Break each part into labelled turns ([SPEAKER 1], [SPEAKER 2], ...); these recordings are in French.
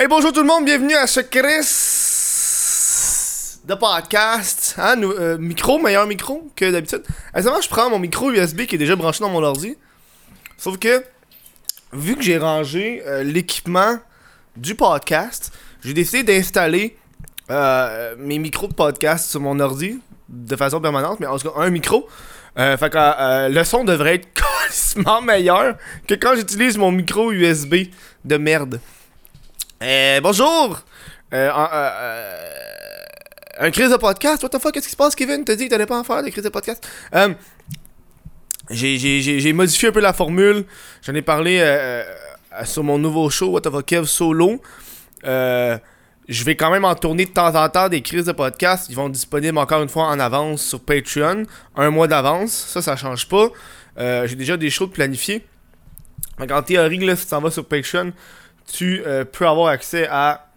[SPEAKER 1] Hey, bonjour tout le monde, bienvenue à ce Chris de podcast. Hein, nou- euh, micro, meilleur micro que d'habitude. Récemment, je prends mon micro USB qui est déjà branché dans mon ordi. Sauf que, vu que j'ai rangé euh, l'équipement du podcast, j'ai décidé d'installer euh, mes micros de podcast sur mon ordi de façon permanente, mais en tout cas, un micro. Euh, fait que le son devrait être quasiment meilleur que quand j'utilise mon micro USB de merde. Euh, bonjour! Euh, euh, euh, un crise de podcast? What the fuck? Qu'est-ce qui se passe, Kevin? T'as dit que t'allais pas en faire des crises de podcast? J'ai- modifié un peu la formule. J'en ai parlé sur mon nouveau show, What the fuck, Kev Solo. Je vais quand même en tourner de temps en temps des crises de podcast. Ils vont être disponibles encore une fois en avance sur Patreon. Un mois d'avance. Ça, ça change pas. J'ai déjà des shows planifiés. Donc, en théorie, là, si tu t'en vas sur Patreon, tu euh, peux avoir accès à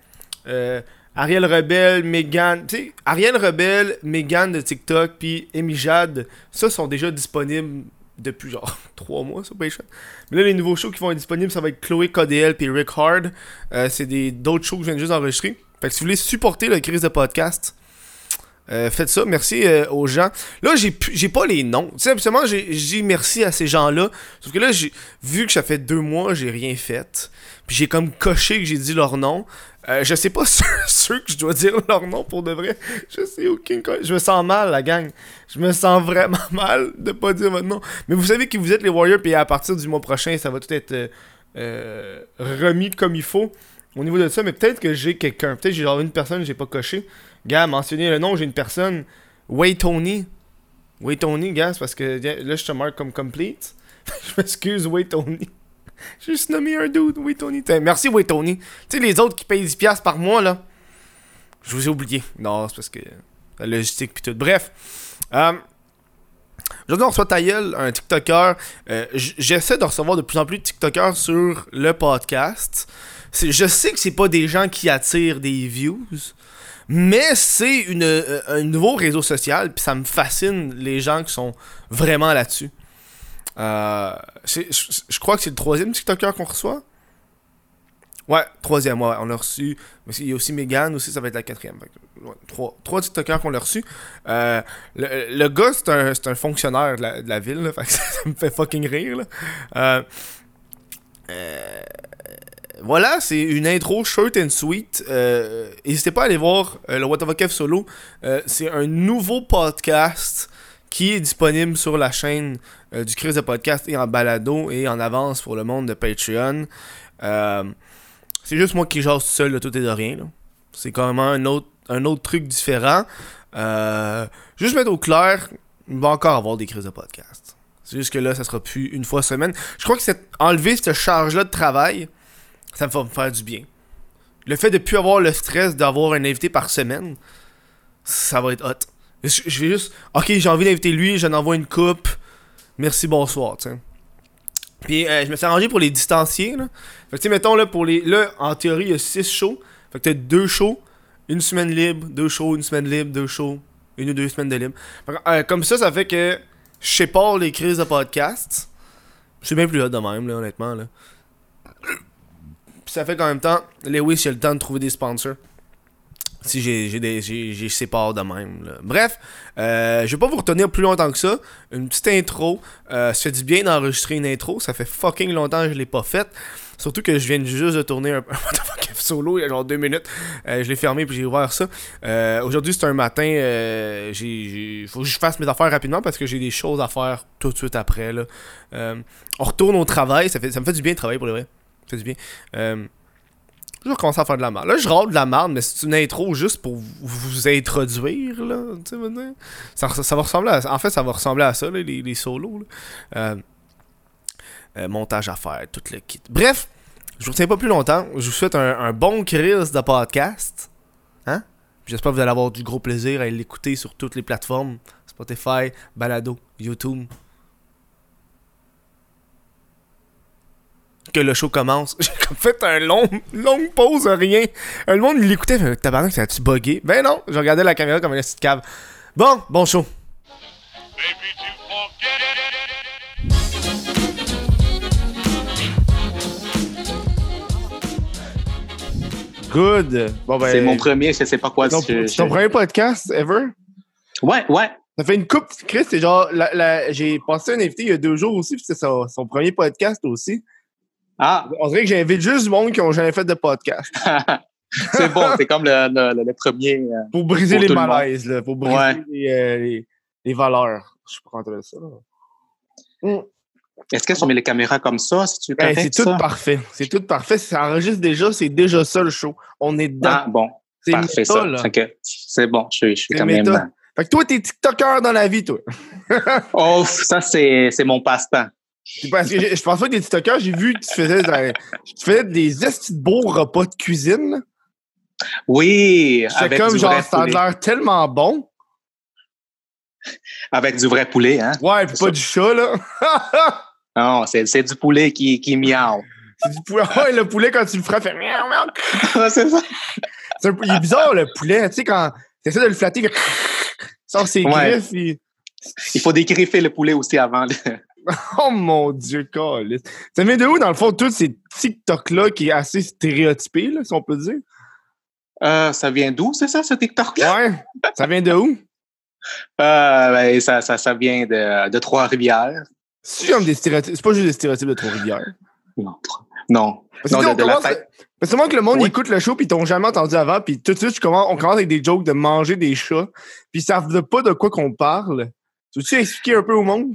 [SPEAKER 1] euh, Ariel Rebelle, Megan. Tu sais, Ariel Rebelle, Megan de TikTok, puis Amy Jade. Ça sont déjà disponibles depuis genre 3 mois sur Patreon. Mais là, les nouveaux shows qui vont être disponibles, ça va être Chloé KDL puis Rick Hard. Euh, c'est des d'autres shows que je viens de juste enregistrer. Fait que si vous voulez supporter le crise de podcast, euh, faites ça. Merci aux gens. Là, j'ai j'ai pas les noms. Tu sais, absolument, j'ai j'ai merci à ces gens-là. Sauf que là, vu que ça fait deux mois, j'ai rien fait. Puis j'ai comme coché que j'ai dit leur nom. Euh, je sais pas sûr que je dois dire leur nom pour de vrai. Je sais aucun co- Je me sens mal, la gang. Je me sens vraiment mal de pas dire votre nom. Mais vous savez qui vous êtes les Warriors, puis à partir du mois prochain, ça va tout être euh, euh, remis comme il faut au niveau de ça. Mais peut-être que j'ai quelqu'un. Peut-être que j'ai genre une personne que j'ai pas coché. Gars, mentionner le nom, j'ai une personne. Way Tony. Way Tony, gars, parce que là, je te marque comme complete. je m'excuse, Way Tony. J'ai juste nommé un dude, Way Tony. Merci, Way Tony. Tu sais, les autres qui payent 10$ par mois, là. Je vous ai oublié. Non, c'est parce que. La logistique pis tout. Bref. Euh, Aujourd'hui, on reçoit Taïel, un TikToker. Euh, J'essaie de recevoir de plus en plus de TikTokers sur le podcast. Je sais que c'est pas des gens qui attirent des views, mais c'est euh, un nouveau réseau social, puis ça me fascine les gens qui sont vraiment là-dessus. Euh, je, crois que c'est le troisième TikToker qu'on reçoit. Ouais, troisième, ouais, on l'a reçu. Mais il y a aussi Megan, aussi, ça va être la quatrième. Trois, trois TikTokers qu'on l'a reçu. Euh, le, le gars, c'est un, un fonctionnaire de la, de la ville, ça, me fait fucking rire. Euh, voilà, c'est une intro short and sweet. N'hésitez pas à aller voir le What Fuck Kev solo. C'est un nouveau podcast qui est disponible sur la chaîne euh, du Chris de podcast et en balado et en avance pour le monde de Patreon. Euh, c'est juste moi qui jase tout seul de tout et de rien. C'est carrément un autre, un autre truc différent. Euh, juste mettre au clair, il va encore avoir des crises de podcast. C'est juste que là, ça sera plus une fois semaine. Je crois que cette, enlever cette charge-là de travail, ça va me faire du bien. Le fait de plus avoir le stress d'avoir un invité par semaine, ça va être hot. Je, je vais juste, ok, j'ai envie d'inviter lui, j'en envoie une coupe. Merci, bonsoir, tu. Puis euh, je me suis arrangé pour les distancier, là. Fait que tu sais, mettons, là, pour les. Là, en théorie, il y a 6 shows. Fait que t'as deux shows, une semaine libre, deux shows, une semaine libre, deux shows, une ou deux semaines de libre. Euh, comme ça, ça fait que je sépare les crises de podcast. C'est bien plus hot de même, là, honnêtement, là. Puis ça fait qu'en même temps, Lewis, il a le temps de trouver des sponsors. Si j'ai sépare de même. Bref, euh, je vais pas vous retenir plus longtemps que ça. Une petite intro. Euh, ça fait du bien d'enregistrer une intro. Ça fait fucking longtemps que je l'ai pas faite. Surtout que je viens juste de tourner un, un solo il y a genre deux minutes. Euh, je l'ai fermé puis j'ai ouvert ça. Euh, Aujourd'hui c'est un matin. J'ai- faut que je fasse mes affaires rapidement parce que j'ai des choses à faire tout de suite après. Là. On retourne au travail. Ça, fait, ça me fait du bien de travailler pour le vrai. Ça fait du bien. Euh, je vais recommencer à faire de la merde. Là, je râle de la merde, mais c'est une intro juste pour vous, introduire, là. Tu sais. Ça, va ressembler En fait, ça va ressembler à ça, là, les, solos. là. Euh, euh, montage à faire, tout le kit. Bref, je vous retiens pas plus longtemps. Je vous souhaite un, bon crise de podcast. Hein? Puis J'espère que vous allez avoir du gros plaisir à l'écouter sur toutes les plateformes. Spotify, Balado, YouTube. Que le show commence. J'ai comme fait un long, longue pause, rien. Le monde, l'écoutait, fait, tabarnak, ça a-tu bugué? Ben non, je regardais la caméra comme un petite cave. Bon, bon show. Good. Bon, ben,
[SPEAKER 2] C'est mon premier, je sais pas quoi.
[SPEAKER 1] ton,
[SPEAKER 2] je-
[SPEAKER 1] ton
[SPEAKER 2] je-
[SPEAKER 1] premier podcast ever?
[SPEAKER 2] Ouais, ouais.
[SPEAKER 1] Ça fait une coupe, Chris, c'est genre, la- la- j'ai passé un invité il y a deux jours aussi, puis c'est son, son premier podcast aussi.
[SPEAKER 2] Ah,
[SPEAKER 1] On dirait que j'invite juste du monde qui ont jamais fait de podcast.
[SPEAKER 2] c'est bon, c'est comme le, le- le premier. euh,
[SPEAKER 1] Pour briser
[SPEAKER 2] Pour
[SPEAKER 1] les
[SPEAKER 2] tout le
[SPEAKER 1] malaises, là, pour briser
[SPEAKER 2] Ouais.
[SPEAKER 1] les, euh, les, les valeurs. Je prendrais ça. Mm.
[SPEAKER 2] Est-ce que je mets les caméras comme ça, si tu correct,
[SPEAKER 1] c'est tout
[SPEAKER 2] ça?
[SPEAKER 1] parfait. C'est tout parfait. Ça enregistre déjà, c'est déjà ça le show. On est dedans.
[SPEAKER 2] Ah, bon,
[SPEAKER 1] c'est
[SPEAKER 2] parfait
[SPEAKER 1] méta,
[SPEAKER 2] ça. c'est bon, je suis, je suis quand
[SPEAKER 1] méta.
[SPEAKER 2] même.
[SPEAKER 1] Fait que toi, t'es TikToker dans la vie, toi.
[SPEAKER 2] Oh, ça, c'est c'est mon passe-temps.
[SPEAKER 1] C'est Parce que je je pense pas que t'es TikToker, j'ai vu que tu faisais, des- tu faisais des estis de beaux repas de cuisine.
[SPEAKER 2] Oui, avec
[SPEAKER 1] comme genre, ça a l'air tellement bon.
[SPEAKER 2] Avec du vrai poulet, hein?
[SPEAKER 1] Ouais,
[SPEAKER 2] C'est
[SPEAKER 1] pas
[SPEAKER 2] ça.
[SPEAKER 1] du chat, là.
[SPEAKER 2] Non, c'est c'est du poulet qui, qui miaule.
[SPEAKER 1] C'est du poulet. Ouais, le poulet, quand tu le frappes, fait miaou, miaou.
[SPEAKER 2] c'est ça.
[SPEAKER 1] C'est un Il est bizarre, le poulet. Tu sais, quand tu essaies de le flatter, il sort ses
[SPEAKER 2] Ouais.
[SPEAKER 1] griffes. il-
[SPEAKER 2] Il faut dégriffer le poulet aussi avant. le-
[SPEAKER 1] Oh mon Dieu, câlisse. Ça vient de où, dans le fond, tous ces TikTok-là qui est assez stéréotypé, là, si on peut dire?
[SPEAKER 2] Euh, ça vient d'où, c'est ça, ce TikTok-là?
[SPEAKER 1] Ouais. Ça vient de où?
[SPEAKER 2] Euh, ben, ça, ça, ça vient de, de Trois-Rivières.
[SPEAKER 1] C'est comme des stéréotypes. C'est pas juste des stéréotypes de Trois-Rivières.
[SPEAKER 2] Non. Non.
[SPEAKER 1] Parce que
[SPEAKER 2] Non, de- de
[SPEAKER 1] commence- parce que moi que le monde
[SPEAKER 2] Oui.
[SPEAKER 1] écoute le show puis ils t'ont jamais entendu avant puis tout de suite je commence, on commence avec des jokes de manger des chats puis ils savent pas de quoi qu'on parle. Tu veux-tu expliquer un peu au monde?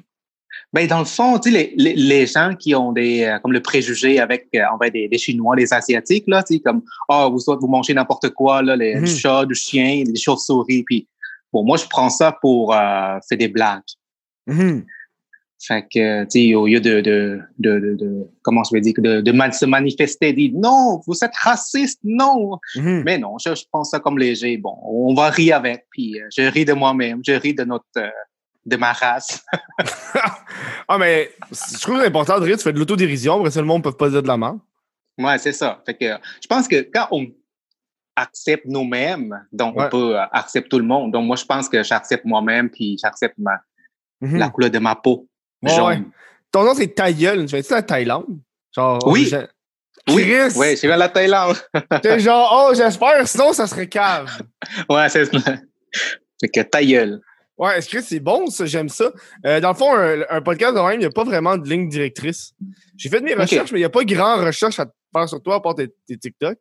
[SPEAKER 2] Ben, dans le fond, tu sais, les, les, les gens qui ont des, euh, comme le préjugé avec, euh, envers des, des Chinois, les Asiatiques, là, tu sais, comme, ah, vous vous mangez n'importe quoi, là, les,
[SPEAKER 1] Mhm.
[SPEAKER 2] du chat, du chien, des chauves-souris, puis bon, moi, je prends ça pour euh, faire des blagues.
[SPEAKER 1] Mhm.
[SPEAKER 2] Fait que, tu sais, au lieu de, de, de, de, de- comment je vais dire, de, de se manifester, dire non, vous êtes raciste, non.
[SPEAKER 1] Mhm.
[SPEAKER 2] Mais non, je, je prends ça comme léger. Bon, on va rire avec, puis euh, je ris de moi-même, je ris de notre, euh, de ma race.
[SPEAKER 1] Ah mais je trouve que c'est important de rire, tu fais de l'autodérision, après ça le monde peut pas dire de la merde.
[SPEAKER 2] Ouais, c'est ça. Fait que je pense que quand on accepte nous-mêmes, donc
[SPEAKER 1] Ouais.
[SPEAKER 2] on peut euh, accepter tout le monde. Donc moi, je pense que j'accepte moi-même, puis j'accepte ma,
[SPEAKER 1] Mhm.
[SPEAKER 2] la couleur de ma peau.
[SPEAKER 1] Ouais. Ton nom c'est ta gueule, tu fais-tu la Thaïlande? Genre,
[SPEAKER 2] Oui.
[SPEAKER 1] oh,
[SPEAKER 2] Oui,
[SPEAKER 1] Chris!
[SPEAKER 2] ouais, je suis à la Thaïlande.
[SPEAKER 1] T'es genre, oh, j'espère, sinon ça serait cave.
[SPEAKER 2] ouais, c'est ça. Fait que ta gueule.
[SPEAKER 1] Ouais, est-ce que c'est bon, ça? J'aime ça. Euh, dans le fond, un, un podcast de même, il n'y a pas vraiment de ligne directrice. J'ai fait de mes recherches, mais il n'y a pas grand recherche à faire sur toi à part tes, tes TikTok.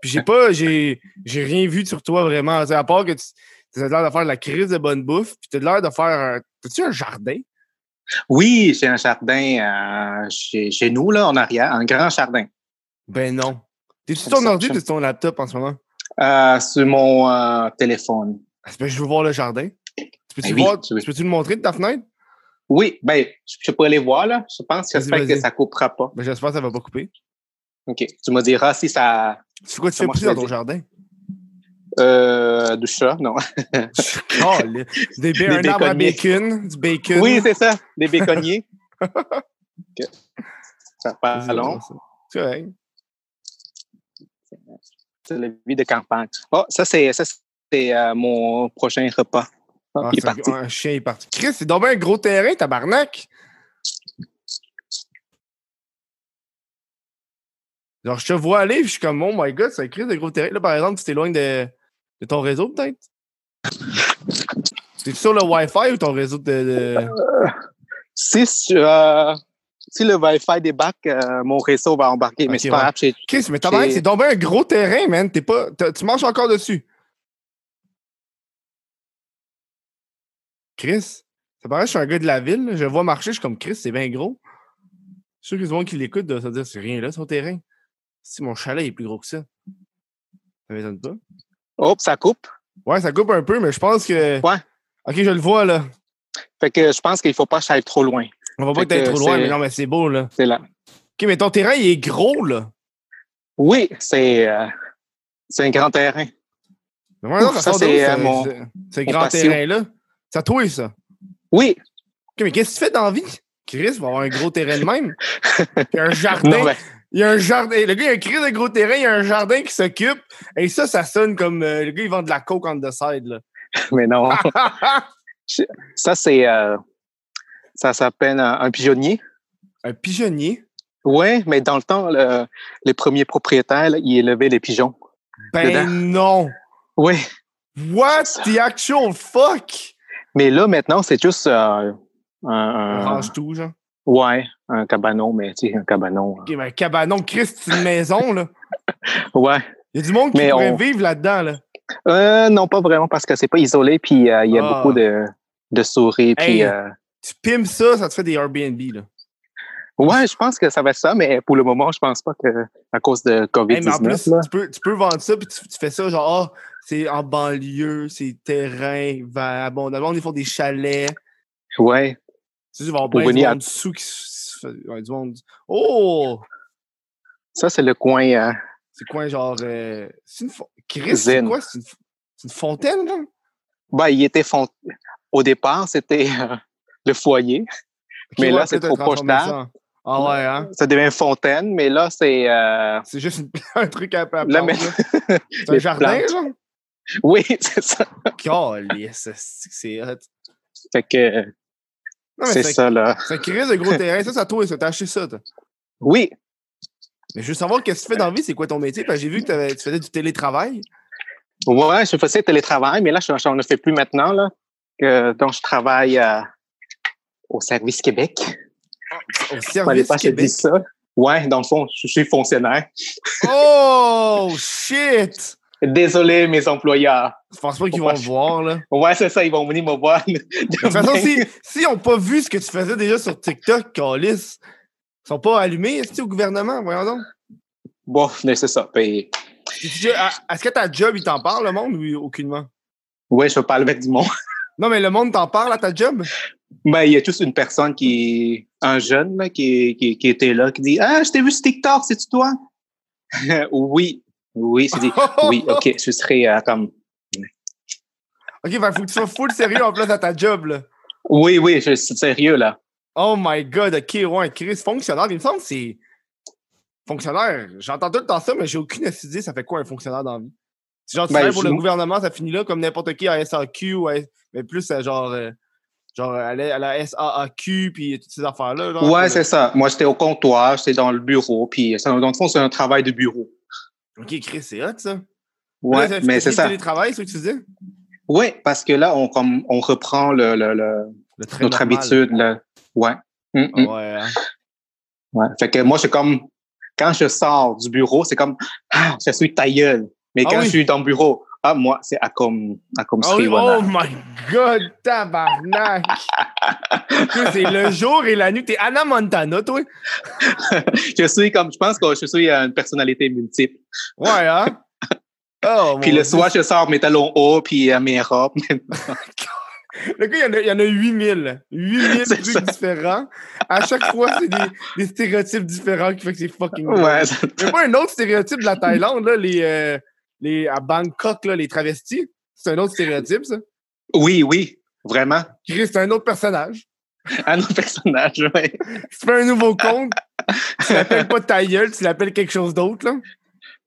[SPEAKER 1] Puis j'ai pas, j'ai, j'ai rien vu sur toi vraiment. À part que tu as l'air de faire de la crise de bonne bouffe, puis tu as l'air de faire un. T'as-tu un jardin?
[SPEAKER 2] Oui, j'ai un jardin euh, chez, chez nous, là, en arrière, un grand jardin.
[SPEAKER 1] Ben non. T'es-tu ton ordi ou sur ton laptop en ce moment?
[SPEAKER 2] Euh, sur mon euh, téléphone.
[SPEAKER 1] Ben, je veux voir le jardin. Tu peux-tu,
[SPEAKER 2] Ben oui,
[SPEAKER 1] le montrer de ta fenêtre?
[SPEAKER 2] Oui, ben, je, peux aller voir, là. Je pense,
[SPEAKER 1] Vas-y,
[SPEAKER 2] j'espère que ça coupera pas.
[SPEAKER 1] Ben, j'espère que ça va pas couper.
[SPEAKER 2] OK. Tu me diras si ça...
[SPEAKER 1] Tu fais quoi tu fais pousser dans ton jardin?
[SPEAKER 2] Euh, du chat, non.
[SPEAKER 1] Oh, des, un
[SPEAKER 2] Des
[SPEAKER 1] arbre à
[SPEAKER 2] béconniers.
[SPEAKER 1] bacon, du bacon.
[SPEAKER 2] Oui, c'est ça. Des béconniers. OK. Ça part long.
[SPEAKER 1] C'est vrai.
[SPEAKER 2] C'est la vie de campagne. Oh, ça, c'est ça, c'est euh, mon prochain repas.
[SPEAKER 1] Ah,
[SPEAKER 2] il est
[SPEAKER 1] c'est un-
[SPEAKER 2] parti.
[SPEAKER 1] Un, chien est parti. Chris, c'est donc bien un gros terrain, tabarnak. Genre, je te vois aller, puis je suis comme, oh my god, c'est un Chris de gros terrain. Là, par exemple, tu t'éloignes de, de ton réseau, peut-être? T'es sur le Wi-Fi ou ton réseau de. de-
[SPEAKER 2] Si, euh, si le Wi-Fi débarque, euh, mon réseau va embarquer. mais c'est pas grave.
[SPEAKER 1] Chris, mais tabarnak, c'est donc bien un gros terrain, man. T'es pas. Tu marches encore dessus. Chris, ça paraît que je suis un gars de la ville. là. Je le vois marcher, je suis comme Chris, c'est bien gros. Je suis sûr que les gens qui l'écoutent doivent se dire c'est rien là, son terrain. Si mon chalet est plus gros que ça. Ça m'étonne pas.
[SPEAKER 2] Hop, ça coupe.
[SPEAKER 1] Ouais, ça coupe un peu, mais je pense que.
[SPEAKER 2] Ouais.
[SPEAKER 1] Ok, je le vois là.
[SPEAKER 2] Fait que je pense qu'il faut pas que j'aille trop loin.
[SPEAKER 1] On va pas que t'ailles trop loin, mais non, mais c'est beau là.
[SPEAKER 2] C'est là.
[SPEAKER 1] Ok, mais ton terrain, il est gros là.
[SPEAKER 2] Oui, c'est euh, c'est un grand terrain.
[SPEAKER 1] Mais
[SPEAKER 2] Ouf,
[SPEAKER 1] ça
[SPEAKER 2] ça, c'est,
[SPEAKER 1] ce-
[SPEAKER 2] euh, mon-
[SPEAKER 1] ce- grand
[SPEAKER 2] patio.
[SPEAKER 1] Ça toi, ça?
[SPEAKER 2] Oui.
[SPEAKER 1] Mais qu'est-ce que tu fais dans la vie? Chris va avoir un gros terrain de même. Puis un jardin.
[SPEAKER 2] Non, ben,
[SPEAKER 1] Il y a un jardin. Le gars, il a un cri de gros terrain, il y a un jardin qui s'occupe. Et ça, ça sonne comme euh, le gars, il vend de la coke on the side. Là.
[SPEAKER 2] mais non. Ça, c'est. euh, ça s'appelle un, un pigeonnier.
[SPEAKER 1] un pigeonnier?
[SPEAKER 2] Ouais, mais dans le temps, le- les premiers propriétaires, là, ils élevaient les pigeons.
[SPEAKER 1] Ben
[SPEAKER 2] Dedans.
[SPEAKER 1] non!
[SPEAKER 2] Oui.
[SPEAKER 1] What? The actual fuck?
[SPEAKER 2] Mais là, maintenant, c'est juste euh, un, un-
[SPEAKER 1] range tout, genre?
[SPEAKER 2] ouais, un cabanon, mais tu sais, un cabanon.
[SPEAKER 1] Ben cabanon, Christ, c'est une maison, là.
[SPEAKER 2] Ouais.
[SPEAKER 1] Il y a du monde qui
[SPEAKER 2] Mais
[SPEAKER 1] pourrait
[SPEAKER 2] on-
[SPEAKER 1] vivre là-dedans, là.
[SPEAKER 2] Euh, non, pas vraiment, parce que c'est pas isolé, puis euh, il y a
[SPEAKER 1] Ah.
[SPEAKER 2] beaucoup de, de souris.
[SPEAKER 1] Hey. Tu pimes ça, ça te fait des Airbnb, là.
[SPEAKER 2] ouais, je pense que ça va être ça, mais pour le moment, je pense pas que à cause de
[SPEAKER 1] Hey, mais
[SPEAKER 2] COVID-19,
[SPEAKER 1] en plus,
[SPEAKER 2] là.
[SPEAKER 1] tu peux, tu peux vendre ça, puis tu, tu fais ça, genre, ah, c'est en banlieue, c'est terrain, d'abord, ils font des chalets.
[SPEAKER 2] Ouais.
[SPEAKER 1] Tu sais, il va y avoir
[SPEAKER 2] Pour
[SPEAKER 1] plein de
[SPEAKER 2] venir à-
[SPEAKER 1] monde dessous qui du monde. Oh!
[SPEAKER 2] Ça, c'est le coin... euh,
[SPEAKER 1] C'est quoi, genre. euh, c'est une. fo- Chris, c'est quoi? C'est une, fontaine, là?
[SPEAKER 2] Ben, il était font... Au départ, c'était euh, le foyer. Mais là, c'est trop proche
[SPEAKER 1] ça en- Ah ouais, hein?
[SPEAKER 2] Ça devient une fontaine, mais là, c'est... euh,
[SPEAKER 1] C'est juste une- un truc à, à
[SPEAKER 2] Là, mais-
[SPEAKER 1] là. C'est un jardin,
[SPEAKER 2] plantes.
[SPEAKER 1] genre?
[SPEAKER 2] Oui, c'est ça.
[SPEAKER 1] C'est.
[SPEAKER 2] Fait que c'est ça, là.
[SPEAKER 1] C'est un crise de gros terrain. Ça, ça toi, ça, t'as acheté ça, toi.
[SPEAKER 2] Oui,
[SPEAKER 1] Mais je veux savoir qu'est-ce que tu fais dans la vie, c'est quoi ton métier? Parce que j'ai vu que tu faisais du télétravail.
[SPEAKER 2] ouais, je faisais télétravail, mais là, je n'en fais plus maintenant, là. Que, donc, je travaille euh, au Service Québec.
[SPEAKER 1] Au service
[SPEAKER 2] pas que je
[SPEAKER 1] Québec?
[SPEAKER 2] dise ça. Ouais, dans le fond, je suis fonctionnaire.
[SPEAKER 1] Oh, shit!
[SPEAKER 2] Désolé, mes employeurs.
[SPEAKER 1] Je pense pas qu'ils vont le voir, là?
[SPEAKER 2] Ouais, c'est ça, ils vont venir me voir.
[SPEAKER 1] De toute façon, si, si n'ont pas vu ce que tu faisais déjà sur TikTok, Calis, ils sont pas allumés, est-ce au gouvernement? Voyons donc.
[SPEAKER 2] Bon, mais c'est ça. Puis,
[SPEAKER 1] Est-ce que- à- est-ce que ta job, il t'en parle, le monde, ou aucunement?
[SPEAKER 2] ouais, je parle avec du monde.
[SPEAKER 1] Non, mais le monde t'en parle à ta job?
[SPEAKER 2] Ben, il y a juste une personne qui, un jeune, là, qui, qui, qui était là, qui dit Ah, je t'ai vu sur TikTok, c'est-tu toi? oui, oui, c'est dit. Oui, OK, je serai euh, comme.
[SPEAKER 1] OK, il faut que tu sois full sérieux en place à ta job, là.
[SPEAKER 2] Oui, oui, je suis sérieux, là.
[SPEAKER 1] Oh my God, OK, ouais, Chris, fonctionnaire, il me semble que c'est... Fonctionnaire, j'entends tout le temps ça, mais j'ai aucune idée ça fait quoi un fonctionnaire dans la vie? C'est genre, tu
[SPEAKER 2] Ben,
[SPEAKER 1] travailles pour le gouvernement, ça finit là comme n'importe qui à SAQ, ou à- mais plus euh, genre, euh, genre à la, à la SAAQ, puis toutes ces affaires-là.
[SPEAKER 2] Ouais,
[SPEAKER 1] pour
[SPEAKER 2] c'est ça. Moi, j'étais au comptoir, j'étais dans le bureau, puis ça, dans le fond, c'est un travail de bureau.
[SPEAKER 1] OK, Chris, c'est hot, ça.
[SPEAKER 2] Ouais,
[SPEAKER 1] Là,
[SPEAKER 2] mais c'est ça.
[SPEAKER 1] Le télétravail, c'est ce que tu disais?
[SPEAKER 2] Oui, parce que là, on, comme, on reprend le, le, le- notre
[SPEAKER 1] normal.
[SPEAKER 2] habitude. Là. Ouais. Mm, mm.
[SPEAKER 1] Ouais, hein.
[SPEAKER 2] ouais. Fait que moi, c'est comme, quand je sors du bureau, c'est comme, ah, je suis ta gueule. Mais
[SPEAKER 1] Ah
[SPEAKER 2] quand
[SPEAKER 1] oui.
[SPEAKER 2] je suis dans le bureau, ah, moi, c'est
[SPEAKER 1] oui,
[SPEAKER 2] Sri, voilà.
[SPEAKER 1] oh my God, tabarnak! C'est le jour et la nuit. T'es Anna Montana, toi?
[SPEAKER 2] je suis comme, je pense que je suis une personnalité multiple.
[SPEAKER 1] Ouais, hein? Oh,
[SPEAKER 2] Puis le
[SPEAKER 1] Dieu.
[SPEAKER 2] soir, je sors mes talons hauts, puis euh, mes robes.
[SPEAKER 1] Le gars, il y en a, il y en a 8000. 8000
[SPEAKER 2] C'est
[SPEAKER 1] trucs
[SPEAKER 2] ça.
[SPEAKER 1] différents. À chaque fois, c'est des, des stéréotypes différents qui fait que c'est fucking
[SPEAKER 2] ouais,
[SPEAKER 1] Il y a pas un autre stéréotype de la Thaïlande, là, les, euh, les, à Bangkok, là, les travestis. C'est un autre stéréotype, ça.
[SPEAKER 2] oui, oui, vraiment.
[SPEAKER 1] Chris, c'est un autre personnage.
[SPEAKER 2] Un autre personnage, ouais.
[SPEAKER 1] Tu fais un nouveau compte, tu l'appelles pas ta gueule, tu l'appelles quelque chose d'autre, là.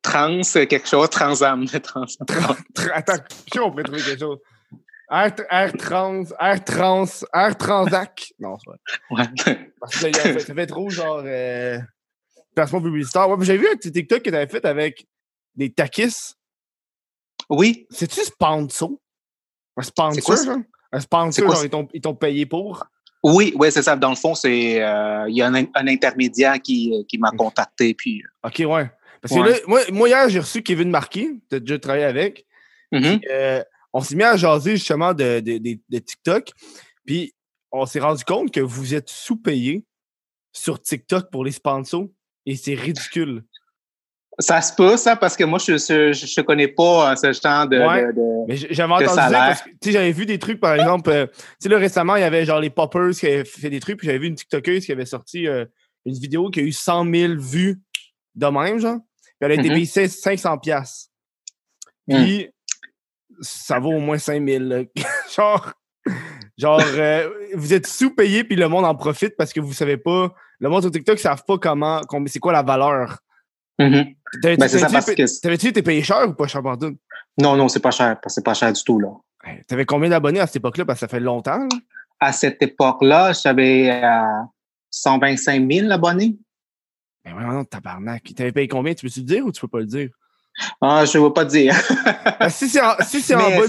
[SPEAKER 2] Trans, euh, quelque chose, transam. Trans.
[SPEAKER 1] Tra- Attends, je sais on pourrait trouver quelque chose. Air, air trans, air trans, air transac. Non, c'est pas.
[SPEAKER 2] Ouais.
[SPEAKER 1] Parce que là, ça fait trop genre euh, placement publicitaire. Ouais, mais j'ai vu un petit TikTok que tu avais fait avec des takis.
[SPEAKER 2] Oui,
[SPEAKER 1] C'est-tu sponsor? Un sponsor,
[SPEAKER 2] quoi?
[SPEAKER 1] Un sponsor,
[SPEAKER 2] quoi
[SPEAKER 1] genre,
[SPEAKER 2] ça?
[SPEAKER 1] ils t'ont- payé pour?
[SPEAKER 2] oui, oui, c'est ça. Dans le fond, c'est euh, il y a un, un intermédiaire qui, euh, qui m'a contacté, puis.
[SPEAKER 1] Ok, ouais. Parce que
[SPEAKER 2] Ouais.
[SPEAKER 1] là, moi, moi, hier, j'ai reçu Kevin Marquis, tu as déjà travaillé avec.
[SPEAKER 2] Mhm.
[SPEAKER 1] Euh, on s'est mis à jaser justement de, de, de- de TikTok. Puis on s'est rendu compte que vous êtes sous-payé sur TikTok pour les sponsors. Et c'est ridicule.
[SPEAKER 2] Ça se peut, ça, parce que moi, je je, je, je connais pas euh, ce genre de.
[SPEAKER 1] Ouais.
[SPEAKER 2] de- de-
[SPEAKER 1] Mais j'avais entendu
[SPEAKER 2] salaire.
[SPEAKER 1] parce que, tu sais, j'avais vu des trucs, par exemple, euh, tu sais, là, récemment, il y avait genre les Poppers qui avaient fait des trucs, puis j'avais vu une TikTokeuse qui avait sorti euh, une vidéo qui a eu 100 000 vues de même, genre. Puis elle a été
[SPEAKER 2] Mhm.
[SPEAKER 1] payée 500 piastres.
[SPEAKER 2] Mm.
[SPEAKER 1] Puis ça vaut au moins 5 000. là. genre, genre euh, vous êtes sous-payé, puis le monde en profite parce que vous savez pas, le monde sur TikTok ne savent pas comment, c'est quoi la valeur.
[SPEAKER 2] Mhm.
[SPEAKER 1] T'avais-tu
[SPEAKER 2] Ben, c'est ça,
[SPEAKER 1] t'avais-tu
[SPEAKER 2] parce
[SPEAKER 1] pay-
[SPEAKER 2] que-
[SPEAKER 1] t'avais-tu été payé cher ou pas cher tout?
[SPEAKER 2] Non, non, c'est pas cher. C'est pas cher du tout, là.
[SPEAKER 1] Hey, T'avais combien d'abonnés à cette époque-là? Parce que ça fait longtemps. là.
[SPEAKER 2] À cette époque-là, j'avais euh, 125 000 abonnés.
[SPEAKER 1] Mais ouais, non, tabarnak. Il t'avait payé combien? Tu peux-tu le dire ou tu peux pas le dire?
[SPEAKER 2] Ah, je ne vais pas te dire.
[SPEAKER 1] Ben, si c'est en, si c'est en bas,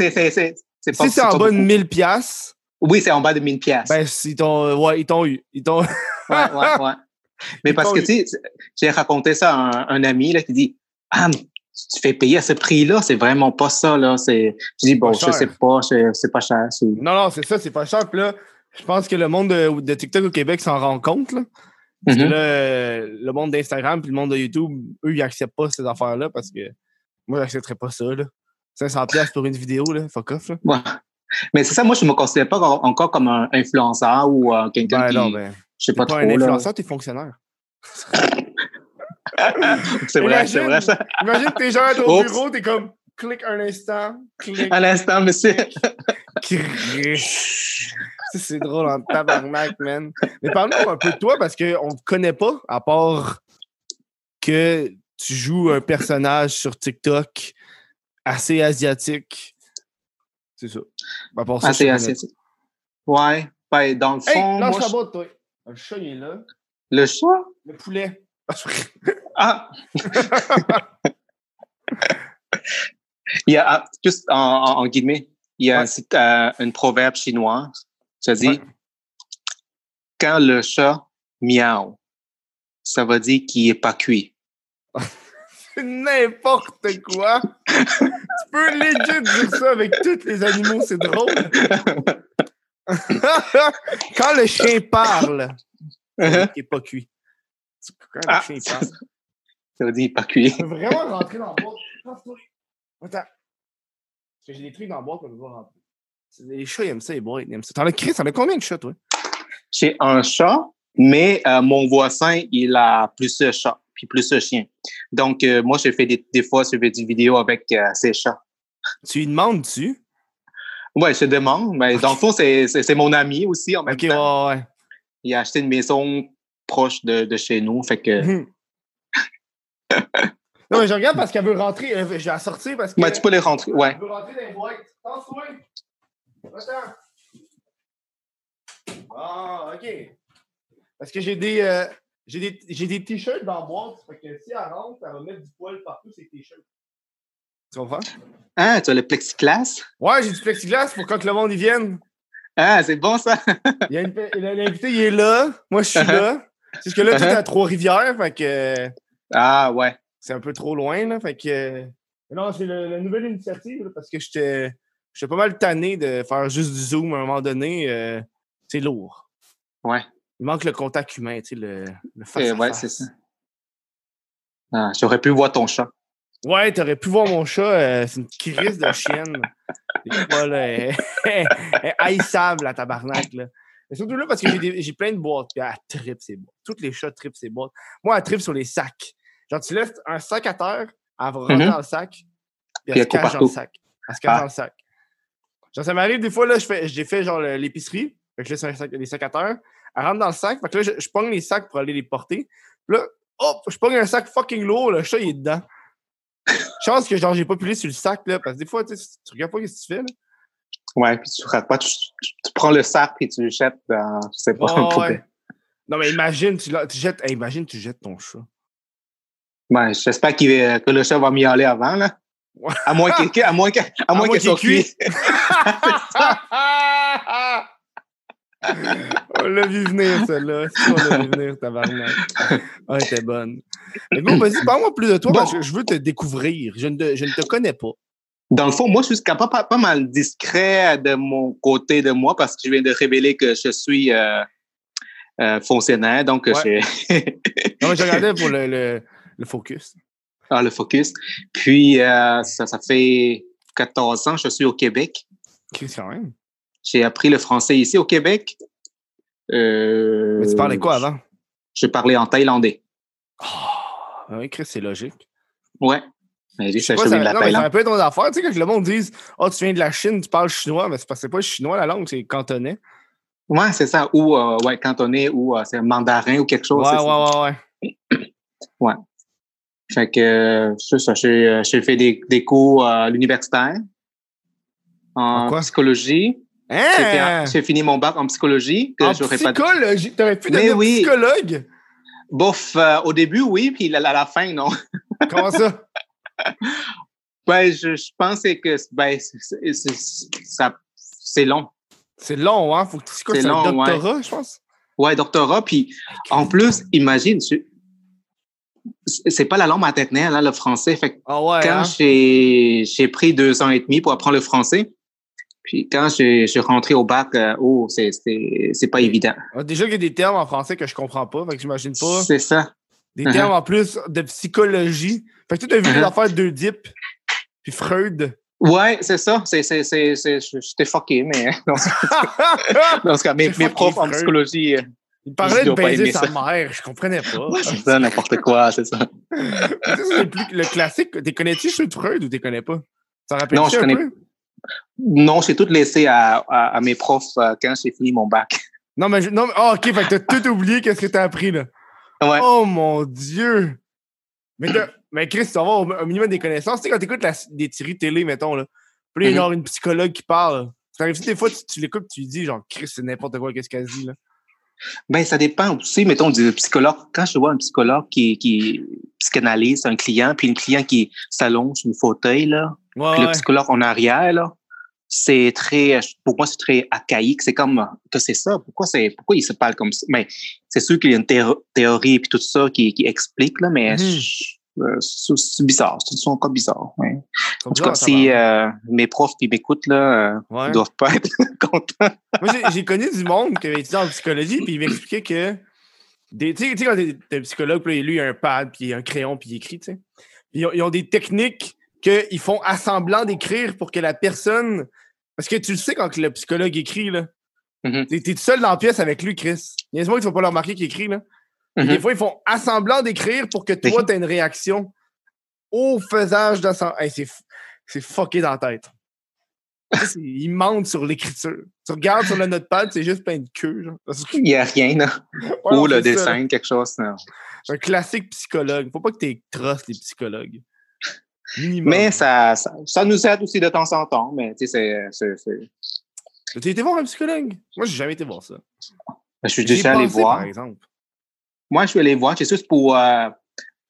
[SPEAKER 2] pas-
[SPEAKER 1] si en
[SPEAKER 2] pas
[SPEAKER 1] bas de
[SPEAKER 2] beaucoup.
[SPEAKER 1] 1000 piastres,
[SPEAKER 2] Oui, c'est en bas de 1000 pièces.
[SPEAKER 1] ben, ils t'ont, ouais, ils t'ont eu. Ils t'ont,
[SPEAKER 2] ouais, ouais, ouais. Mais parce que, tu sais, j'ai raconté ça à un, un ami là, qui dit Ah, mais tu fais payer à ce prix-là, c'est vraiment pas ça. Là. C'est... Je dis Bon, je sais pas, c'est, pas cher.
[SPEAKER 1] Non, non, c'est ça, c'est pas cher. Puis là, je pense que le monde de, de TikTok au Québec s'en rend compte. Là. Parce que
[SPEAKER 2] Mhm.
[SPEAKER 1] là, le monde d'Instagram puis le monde de YouTube, eux, ils acceptent pas ces affaires-là parce que moi, j'accepterais pas ça. Là. 500$ piastres pour une vidéo, là, fuck off. Là.
[SPEAKER 2] Ouais. Mais c'est ça, moi, je me considère pas encore- comme un influenceur ou euh, quelqu'un
[SPEAKER 1] Ben
[SPEAKER 2] qui.
[SPEAKER 1] non, ben,
[SPEAKER 2] sais pas,
[SPEAKER 1] pas,
[SPEAKER 2] trop.
[SPEAKER 1] un influenceur, t'es fonctionnaire.
[SPEAKER 2] C'est vrai, c'est
[SPEAKER 1] Imagine.
[SPEAKER 2] vrai ça.
[SPEAKER 1] Imagine t'es genre à ton
[SPEAKER 2] Oups.
[SPEAKER 1] bureau, t'es comme clique un instant, clique,
[SPEAKER 2] À l'instant, monsieur.
[SPEAKER 1] c'est drôle en tabarnak, man. Mais parle-nous un peu de toi parce qu'on ne te connaît pas, à part que tu joues un personnage sur TikTok assez asiatique. C'est ça. À part
[SPEAKER 2] assez.
[SPEAKER 1] connais
[SPEAKER 2] Ouais. Ben, dans le.
[SPEAKER 1] Hey,
[SPEAKER 2] fond,
[SPEAKER 1] lâche
[SPEAKER 2] moi, je-
[SPEAKER 1] toi. Le chat, il est là.
[SPEAKER 2] le chat?
[SPEAKER 1] Le poulet.
[SPEAKER 2] Ah! il y a, ah, juste en, en, en guillemets, il y a
[SPEAKER 1] Ouais.
[SPEAKER 2] euh, un proverbe chinois. Ça dit,
[SPEAKER 1] Ouais.
[SPEAKER 2] quand le chat miaule, ça veut dire qu'il n'est pas cuit.
[SPEAKER 1] C'est n'importe quoi. tu peux legit dire ça avec tous les animaux, c'est drôle. Quand le chien parle,
[SPEAKER 2] ça
[SPEAKER 1] il n'est pas cuit. Quand le
[SPEAKER 2] Ah,
[SPEAKER 1] chien
[SPEAKER 2] ça-
[SPEAKER 1] parle.
[SPEAKER 2] veut dire qu'il n'est pas cuit.
[SPEAKER 1] Je veux vraiment rentrer dans la boîte. Attends. Parce que j'ai des trucs dans la boîte, mais je veux pas rentrer. Les chats, ils aiment ça, les boîtes, ils aiment ça. T'en as, Chris, t'en as combien de chats, toi?
[SPEAKER 2] J'ai un chat, mais euh, mon voisin, il a plus de chats, puis plus de chiens. Donc, euh, moi, j'ai fait des, des fois, je fais des vidéos avec euh, ces chats.
[SPEAKER 1] Tu lui demandes-tu?
[SPEAKER 2] Ouais, je demande, mais dans le fond, c'est, mon ami aussi en même
[SPEAKER 1] Ok,
[SPEAKER 2] temps.
[SPEAKER 1] ouais, ouais.
[SPEAKER 2] Il a acheté une maison proche de, de chez nous, fait que...
[SPEAKER 1] Mhm. non, mais je regarde parce qu'elle veut rentrer. euh, Je vais la sortir parce que.
[SPEAKER 2] Ouais, tu peux les rentrer, ouais.
[SPEAKER 1] Elle veut rentrer dans les boîtes. Pense-toi. Attends. Ah, ok. Parce que j'ai des. euh, j'ai des, des t-shirts dans la boîte. Fait que si elle rentre, elle va mettre du poil partout, ces t-shirts. Tu comprends?
[SPEAKER 2] Ah, tu as le plexiglas?
[SPEAKER 1] Ouais, j'ai du plexiglas pour quand le monde y vienne.
[SPEAKER 2] Ah, c'est bon, ça.
[SPEAKER 1] Il y a une L'invité, il est là. Moi, je suis là. C'est que là, tu es à Trois-Rivières. Fait que.
[SPEAKER 2] Ah, ouais.
[SPEAKER 1] c'est un peu trop loin, là. Fait que. Non, c'est la nouvelle initiative, là, parce que j'étais. J'étais pas mal tanné de faire juste du zoom à un moment donné. euh, c'est lourd.
[SPEAKER 2] Ouais.
[SPEAKER 1] Il manque le contact humain, tu sais, le, le face
[SPEAKER 2] Eh,
[SPEAKER 1] à
[SPEAKER 2] ouais,
[SPEAKER 1] face.
[SPEAKER 2] c'est ça. Ah, j'aurais pu voir ton chat.
[SPEAKER 1] Ouais, t'aurais pu voir mon chat, euh, c'est une crise de chienne. Des fois, là, elle, elle est haïssable, la tabarnak, là. Mais surtout là, parce que j'ai plein de boîtes, puis elle tripe ses boîtes. Toutes les chats tripent ses boîtes. Moi, elle tripe sur les sacs. Genre, tu laisses un sac à terre, elle va rentrer
[SPEAKER 2] Mhm.
[SPEAKER 1] dans le sac, puis elle,
[SPEAKER 2] Puis elle
[SPEAKER 1] se cache dans le sac. Elle se cache
[SPEAKER 2] Ah.
[SPEAKER 1] dans le sac. Genre, ça m'arrive des fois, là, j'ai fait genre l'épicerie, fait que je laisse un sac, les sacs à terre, elle rentre dans le sac, fait que là, je, je pogne les sacs pour aller les porter. Puis là, hop, je pogne un sac fucking lourd, le chat, il est dedans. Chance que genre j'ai pas pilé sur le sac là, parce que des fois, tu regardes pas ce que tu fais là.
[SPEAKER 2] Ouais, puis tu rates pas. Tu, tu- tu prends le sac et tu le jettes dans, je sais pas, un
[SPEAKER 1] ouais. Non mais imagine, tu, tu jettes, hey, imagine tu jettes ton chat.
[SPEAKER 2] Ouais, j'espère va- que le chat va miauler avant, là. À moins qu'il à moins que, à moins
[SPEAKER 1] moins
[SPEAKER 2] qu'il soit cuit.
[SPEAKER 1] on l'a vu venir celle-là. On l'a vu venir, tabarnak. Ah, elle était bonne. Mais bon, vas-y, parle-moi plus de toi
[SPEAKER 2] Bon.
[SPEAKER 1] parce que je veux te découvrir. Je ne te, je ne te connais pas.
[SPEAKER 2] Dans le fond, moi, je suis pas, pas mal discret de mon côté de moi parce que je viens de révéler que je suis euh, euh, fonctionnaire. Donc,
[SPEAKER 1] Ouais.
[SPEAKER 2] j'ai
[SPEAKER 1] Non, je regardais pour le, le, le focus.
[SPEAKER 2] ah, le focus. Puis, euh, ça, ça fait 14 ans que je suis au Québec.
[SPEAKER 1] Chris, quand même.
[SPEAKER 2] J'ai appris le français ici au Québec. Euh,
[SPEAKER 1] Mais tu parlais quoi avant?
[SPEAKER 2] Je parlais en thaïlandais.
[SPEAKER 1] Ah, oui, Chris, c'est logique.
[SPEAKER 2] Ouais. Mais
[SPEAKER 1] Je sais
[SPEAKER 2] ça,
[SPEAKER 1] pas,
[SPEAKER 2] je
[SPEAKER 1] ça,
[SPEAKER 2] viens de la
[SPEAKER 1] non, mais ça
[SPEAKER 2] Thaïlande.
[SPEAKER 1] peut être une affaire. Tu sais, quand le monde dise Oh, tu viens de la Chine, tu parles chinois, mais c'est c'est pas chinois la langue, c'est cantonais.
[SPEAKER 2] Ouais, c'est ça. Ou, euh, ouais, cantonais, ou euh, c'est un mandarin ou quelque chose.
[SPEAKER 1] Ouais,
[SPEAKER 2] ça.
[SPEAKER 1] ouais, ouais, ouais.
[SPEAKER 2] Fait que, euh, c'est ça. J'ai euh, j'ai fait des, des cours à l'universitaire
[SPEAKER 1] En
[SPEAKER 2] en
[SPEAKER 1] quoi?
[SPEAKER 2] psychologie.
[SPEAKER 1] Hein?
[SPEAKER 2] J'ai fini mon bac en psychologie que
[SPEAKER 1] En
[SPEAKER 2] j'aurais pas.
[SPEAKER 1] psychologie, t'aurais pu devenir
[SPEAKER 2] oui.
[SPEAKER 1] psychologue?
[SPEAKER 2] Bof, euh, au début, oui, puis à la, fin, non.
[SPEAKER 1] Comment ça?
[SPEAKER 2] Ben, je, je pense que ben, c'est- long.
[SPEAKER 1] C'est long, hein? Faut que tu c'est quoi, un
[SPEAKER 2] long, ouais.
[SPEAKER 1] doctorat, je pense.
[SPEAKER 2] Ouais, doctorat, puis en plus, imagine, tu- c'est pas la langue maternelle, hein, le français. Fait que
[SPEAKER 1] Ah ouais,
[SPEAKER 2] quand
[SPEAKER 1] hein?
[SPEAKER 2] j'ai j'ai pris deux ans et demi pour apprendre le français, puis quand je suis rentré au bac, euh, oh, c'est c'est c'est pas évident.
[SPEAKER 1] Ah, Déjà qu'il y a des termes en français que je comprends pas, fait que j'imagine pas.
[SPEAKER 2] C'est ça.
[SPEAKER 1] Des
[SPEAKER 2] Uh-huh.
[SPEAKER 1] termes en plus de psychologie. Fait que tu as vu
[SPEAKER 2] Uh-huh.
[SPEAKER 1] affaires d'Oedipe, puis Freud.
[SPEAKER 2] Ouais, c'est ça. C'est c'est c'est c'est j'étais fucké, mais dans ce, dans ce cas, mes, mes profs en psychologie, euh,
[SPEAKER 1] Il parlait de baiser sa
[SPEAKER 2] ça.
[SPEAKER 1] mère, je comprenais pas.
[SPEAKER 2] ouais, c'est ça, n'importe quoi, c'est ça.
[SPEAKER 1] C'est le, plus- le classique. T'es connais-tu ceux de Freud ou t'es connais pas? Ça rappelle
[SPEAKER 2] Non, je
[SPEAKER 1] un
[SPEAKER 2] connais
[SPEAKER 1] peu?
[SPEAKER 2] Non, j'ai tout laissé à, à, à mes profs euh, quand j'ai fini mon bac.
[SPEAKER 1] Non, mais, je- non, mais- ah, ok, fait que t'as tout oublié, qu'est-ce que t'as appris, là?
[SPEAKER 2] Ouais.
[SPEAKER 1] Oh mon Dieu! Mais, mais Chris, tu vas avoir au, au minimum des connaissances. Tu sais, quand t'écoutes la- des séries télé, mettons, là, puis il y a
[SPEAKER 2] Mhm.
[SPEAKER 1] une psychologue qui parle. Ça arrive des fois, tu, tu l'écoutes, tu lui dis, genre, Chris, c'est n'importe quoi, qu'est-ce qu'elle dit, là?
[SPEAKER 2] Ben, ça dépend aussi, mettons, du psychologue. Quand je vois un psychologue qui, qui psychanalyse un client, puis un client qui s'allonge sur le fauteuil, là,
[SPEAKER 1] Ouais,
[SPEAKER 2] puis
[SPEAKER 1] ouais.
[SPEAKER 2] le psychologue en arrière, là, c'est très, pour moi, c'est très archaïque. C'est comme, que c'est ça? Pourquoi c'est, pourquoi il se parle comme ça? Mais c'est sûr qu'il y a une théo- théorie puis tout ça qui, qui explique, là, mais
[SPEAKER 1] Mhm.
[SPEAKER 2] euh, c'est bizarre. C'est son cas bizarre. Ouais. En tout cas, si euh, mes profs qui m'écoutent, là, euh,
[SPEAKER 1] Ouais.
[SPEAKER 2] ils doivent pas être contents.
[SPEAKER 1] Moi, j'ai- connu du monde qui avait étudié en psychologie, puis il m'expliquait que. Tu sais, quand t'es un psychologue, puis lui, il a un pad, puis un crayon, puis il écrit, tu sais. Puis Ils ils ont des techniques qu'ils font assemblant d'écrire pour que la personne. Parce que tu le sais quand le psychologue écrit, là.
[SPEAKER 2] Mhm.
[SPEAKER 1] T'es t'es tout seul dans la pièce avec lui, Chris. Il y a des fois qu'ils ne faut pas le remarquer qu'il écrit, là. Des
[SPEAKER 2] Mhm.
[SPEAKER 1] fois, ils font assemblant d'écrire pour que toi, tu aies une réaction au faisage de son. Hey, c'est fucké dans la tête. Ils mentent sur l'écriture. Tu regardes sur le notepad, c'est juste plein de queue. Genre.
[SPEAKER 2] Il n'y a rien, là.
[SPEAKER 1] Ouais, non,
[SPEAKER 2] Ou le
[SPEAKER 1] ça,
[SPEAKER 2] dessin, quelque chose. non.
[SPEAKER 1] Un classique psychologue. Faut pas que tu trustes les psychologues. Minimum.
[SPEAKER 2] Mais ça, ça, ça nous aide aussi de temps en temps. Mais tu sais, c'est-
[SPEAKER 1] été voir un psychologue? Moi, j'ai jamais été voir ça.
[SPEAKER 2] je suis déjà allé voir.
[SPEAKER 1] Par exemple.
[SPEAKER 2] Moi, je suis allé voir. C'est juste pour euh,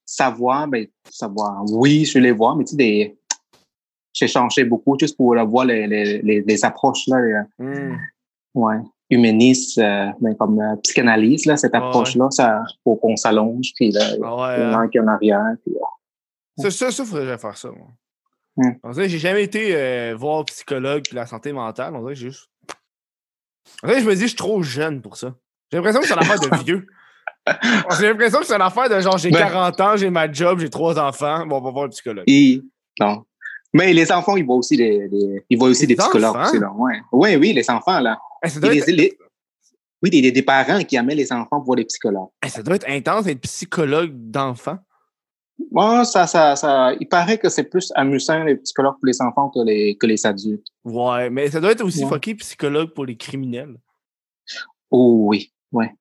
[SPEAKER 2] savoir, ben, savoir. Oui, je suis allé voir, mais tu sais, des... j'ai changé beaucoup juste pour euh, voir les, les, les, les approches, là, les,
[SPEAKER 1] Hmm.
[SPEAKER 2] ouais, humanistes, euh, ben, comme euh, psychanalyse, là, cette
[SPEAKER 1] Ouais,
[SPEAKER 2] approche-là, ça, pour qu'on s'allonge, puis là, il
[SPEAKER 1] Ah ouais,
[SPEAKER 2] en a
[SPEAKER 1] hein.
[SPEAKER 2] en arrière. Puis, euh,
[SPEAKER 1] Ça, ça, ça, faudrait faire ça, moi.
[SPEAKER 2] Hmm.
[SPEAKER 1] On dirait que j'ai jamais été euh, voir psychologue puis la santé mentale. On dirait que juste. On dirait que je me dis, je suis trop jeune pour ça. J'ai l'impression que c'est une affaire de vieux. J'ai l'impression que c'est une affaire de genre, j'ai
[SPEAKER 2] Ben-
[SPEAKER 1] 40 ans, j'ai ma job, j'ai trois enfants. Bon, on va voir le psychologue.
[SPEAKER 2] et- non. Mais les enfants, ils voient aussi des, des- ils voient aussi
[SPEAKER 1] Les
[SPEAKER 2] des psychologues. là. Ouais. Oui, oui, les enfants, là.
[SPEAKER 1] Ça, doit être,
[SPEAKER 2] les- oui, des, des parents qui amènent les enfants voir des psychologues.
[SPEAKER 1] hey, ça doit être intense d'être psychologue d'enfant.
[SPEAKER 2] Moi, ça, ça, ça, il paraît que c'est plus amusant les psychologues pour les enfants que les, que les adultes.
[SPEAKER 1] Ouais, mais ça doit être aussi
[SPEAKER 2] Ouais.
[SPEAKER 1] fucké psychologue pour les criminels.
[SPEAKER 2] Oh oui, ouais.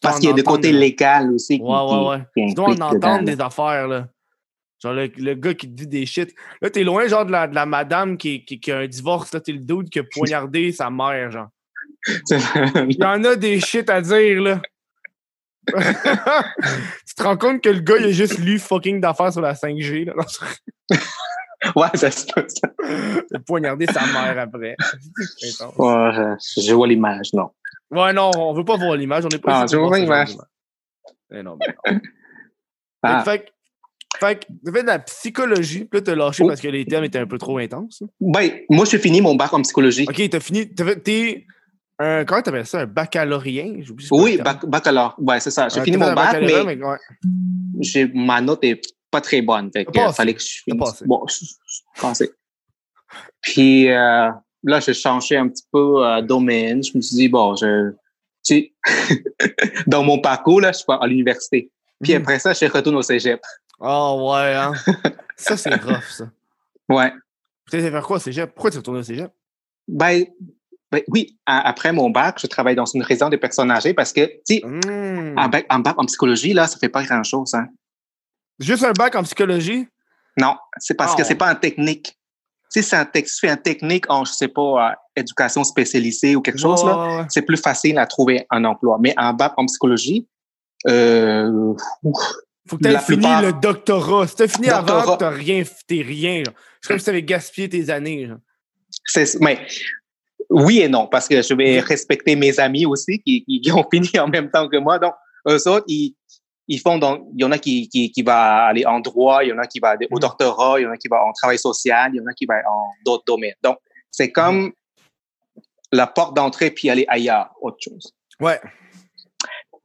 [SPEAKER 2] Parce qu'il y a des côtés légaux aussi qui,
[SPEAKER 1] Ouais, ouais, ouais.
[SPEAKER 2] qui, qui
[SPEAKER 1] Tu dois en
[SPEAKER 2] dedans,
[SPEAKER 1] entendre des affaires, là. Genre, le, le gars qui te dit des shit. Là, t'es loin, genre, de la, de la madame qui, qui, qui a un divorce. Là, t'es le dude qui a poignardé sa mère, genre. Il y en a des shit à dire, là. Tu te rends compte que le gars, il a juste lu fucking d'affaires sur la 5G, là.
[SPEAKER 2] ouais, ça se peut. ça.
[SPEAKER 1] Il a poignardé sa mère après.
[SPEAKER 2] Ouais, euh, je vois l'image, non.
[SPEAKER 1] Ouais, non, on veut pas voir l'image. On est pas
[SPEAKER 2] Ah, je vois l'image.
[SPEAKER 1] d'image. Eh non, mais non.
[SPEAKER 2] Ah.
[SPEAKER 1] Fait, que- fait que tu fais de la psychologie, puis là, t'as lâché
[SPEAKER 2] Oh.
[SPEAKER 1] parce que les termes étaient un peu trop intenses.
[SPEAKER 2] Ben, moi, j'ai fini mon bac en psychologie.
[SPEAKER 1] Ok, t'as fini. fait- T'es un. Comment t'appelles ça? Un ce
[SPEAKER 2] Oui, bac, baccalauréat. Ouais, c'est ça. J'ai fini mon bac,
[SPEAKER 1] baccalauréat,
[SPEAKER 2] mais,
[SPEAKER 1] ouais.
[SPEAKER 2] ma note est pas très bonne. Fait que, fallait que je finisse. Bon, je, je pensais. Puis euh, là, j'ai changé un petit peu euh, domaine. Je me suis dit, bon, je, tu dans mon parcours, là, je suis pas à l'université. Puis
[SPEAKER 1] Mhm.
[SPEAKER 2] après ça, je retourne au cégep.
[SPEAKER 1] Ah ouais, hein? ça, c'est rough, ça.
[SPEAKER 2] Ouais.
[SPEAKER 1] Tu sais faire quoi au cégep? Pourquoi tu retournes au cégep?
[SPEAKER 2] Ben oui, a- après mon bac, je travaille dans une résidence des personnes âgées parce que, tu sais,
[SPEAKER 1] Hmm.
[SPEAKER 2] en, bac, en psychologie, là, ça fait pas grand-chose. Hein.
[SPEAKER 1] Juste un bac en psychologie?
[SPEAKER 2] Non, c'est parce
[SPEAKER 1] Ah,
[SPEAKER 2] que
[SPEAKER 1] ouais.
[SPEAKER 2] c'est pas en technique. Tu sais, c'est un tu un technique en, je sais pas, euh, éducation spécialisée ou quelque chose, là. C'est plus facile à trouver un emploi. Mais en bac en psychologie, Euh, ouf.
[SPEAKER 1] Faut que
[SPEAKER 2] La
[SPEAKER 1] fini
[SPEAKER 2] plupart-
[SPEAKER 1] le doctorat. Si t'as fini avant,
[SPEAKER 2] Doctorat.
[SPEAKER 1] t'as rien, t'es rien. C'est comme si t'avais gaspillé tes années.
[SPEAKER 2] c'est, mais oui et non, parce que je vais respecter mes amis aussi qui, qui, ont fini en même temps que moi. Donc, eux autres, ils, ils font donc, il y en a qui, qui, qui va aller en droit, il y en a qui va aller au
[SPEAKER 1] Mhm.
[SPEAKER 2] doctorat, il y en a qui va en travail social, il y en a qui va en d'autres domaines. Donc, c'est comme la porte d'entrée puis aller ailleurs, autre chose.
[SPEAKER 1] Ouais.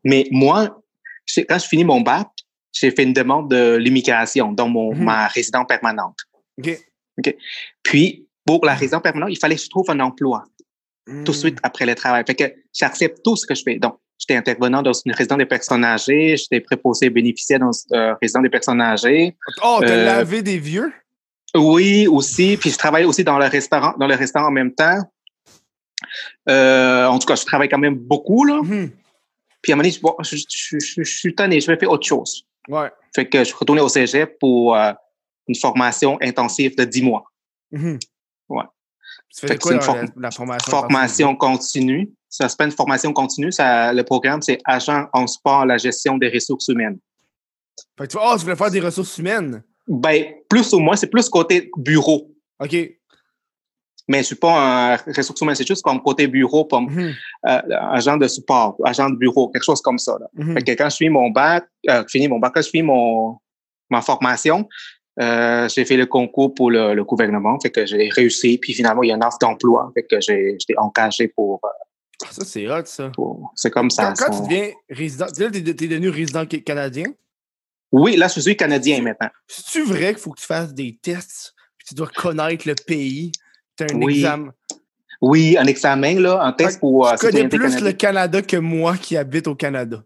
[SPEAKER 2] Mais moi, quand je finis mon bac, j'ai fait une demande de l'immigration dans mon,
[SPEAKER 1] Mhm.
[SPEAKER 2] ma résidence permanente.
[SPEAKER 1] OK.
[SPEAKER 2] Puis, pour la résidence permanente, il fallait que je trouve un emploi
[SPEAKER 1] Hmm.
[SPEAKER 2] tout de suite après le travail. Fait que j'accepte tout ce que je fais. Donc, j'étais intervenant dans une résidence des personnes âgées, j'étais préposé bénéficiaire dans une euh, résidence des personnes âgées.
[SPEAKER 1] Oh, t'as
[SPEAKER 2] Euh,
[SPEAKER 1] lavé des vieux?
[SPEAKER 2] Oui, aussi. Puis je travaille aussi dans le restaurant, dans le restaurant en même temps. Euh, en tout cas, je travaille quand même beaucoup, là.
[SPEAKER 1] Mhm.
[SPEAKER 2] Puis à un moment donné, je, bon, je, je, je- je suis tanné, je vais faire autre chose.
[SPEAKER 1] Ouais.
[SPEAKER 2] Fait que je suis retourné au cégep pour euh, une formation intensive de 10 mois.
[SPEAKER 1] Mhm. Tu fais quoi
[SPEAKER 2] une
[SPEAKER 1] la,
[SPEAKER 2] for-
[SPEAKER 1] la formation?
[SPEAKER 2] Formation continue. Ça s'appelle une formation continue. Ça, le programme, c'est agent en sport, la gestion des ressources humaines.
[SPEAKER 1] Fait que tu, oh, tu voulais faire des ressources humaines?
[SPEAKER 2] Ben, plus ou moins, c'est plus côté bureau.
[SPEAKER 1] OK.
[SPEAKER 2] Mais je suis pas un ressources humaines, c'est juste comme côté bureau, comme
[SPEAKER 1] Mhm.
[SPEAKER 2] euh, agent de support, agent de bureau, quelque chose comme ça. Là.
[SPEAKER 1] Mhm.
[SPEAKER 2] Fait que quand je finis mon bac, euh, fini mon bac, quand je finis mon, ma formation, euh, j'ai fait le concours pour le, le gouvernement, fait que j'ai réussi, puis finalement, il y a une offre d'emploi, fait que j'ai j'étais engagé pour, euh,
[SPEAKER 1] Ah, ça, c'est hot, ça.
[SPEAKER 2] pour- c'est comme ça.
[SPEAKER 1] Quand, tu deviens résident, là, t'es, t'es devenu résident ca- canadien?
[SPEAKER 2] Oui, là, je suis canadien maintenant.
[SPEAKER 1] C'est-tu vrai qu'il faut que tu fasses des tests, puis tu dois connaître le pays, t'as un
[SPEAKER 2] Oui.
[SPEAKER 1] examen?
[SPEAKER 2] Oui, un examen, là, un test pour euh,
[SPEAKER 1] Tu connais plus le. Canada que moi qui habite au Canada.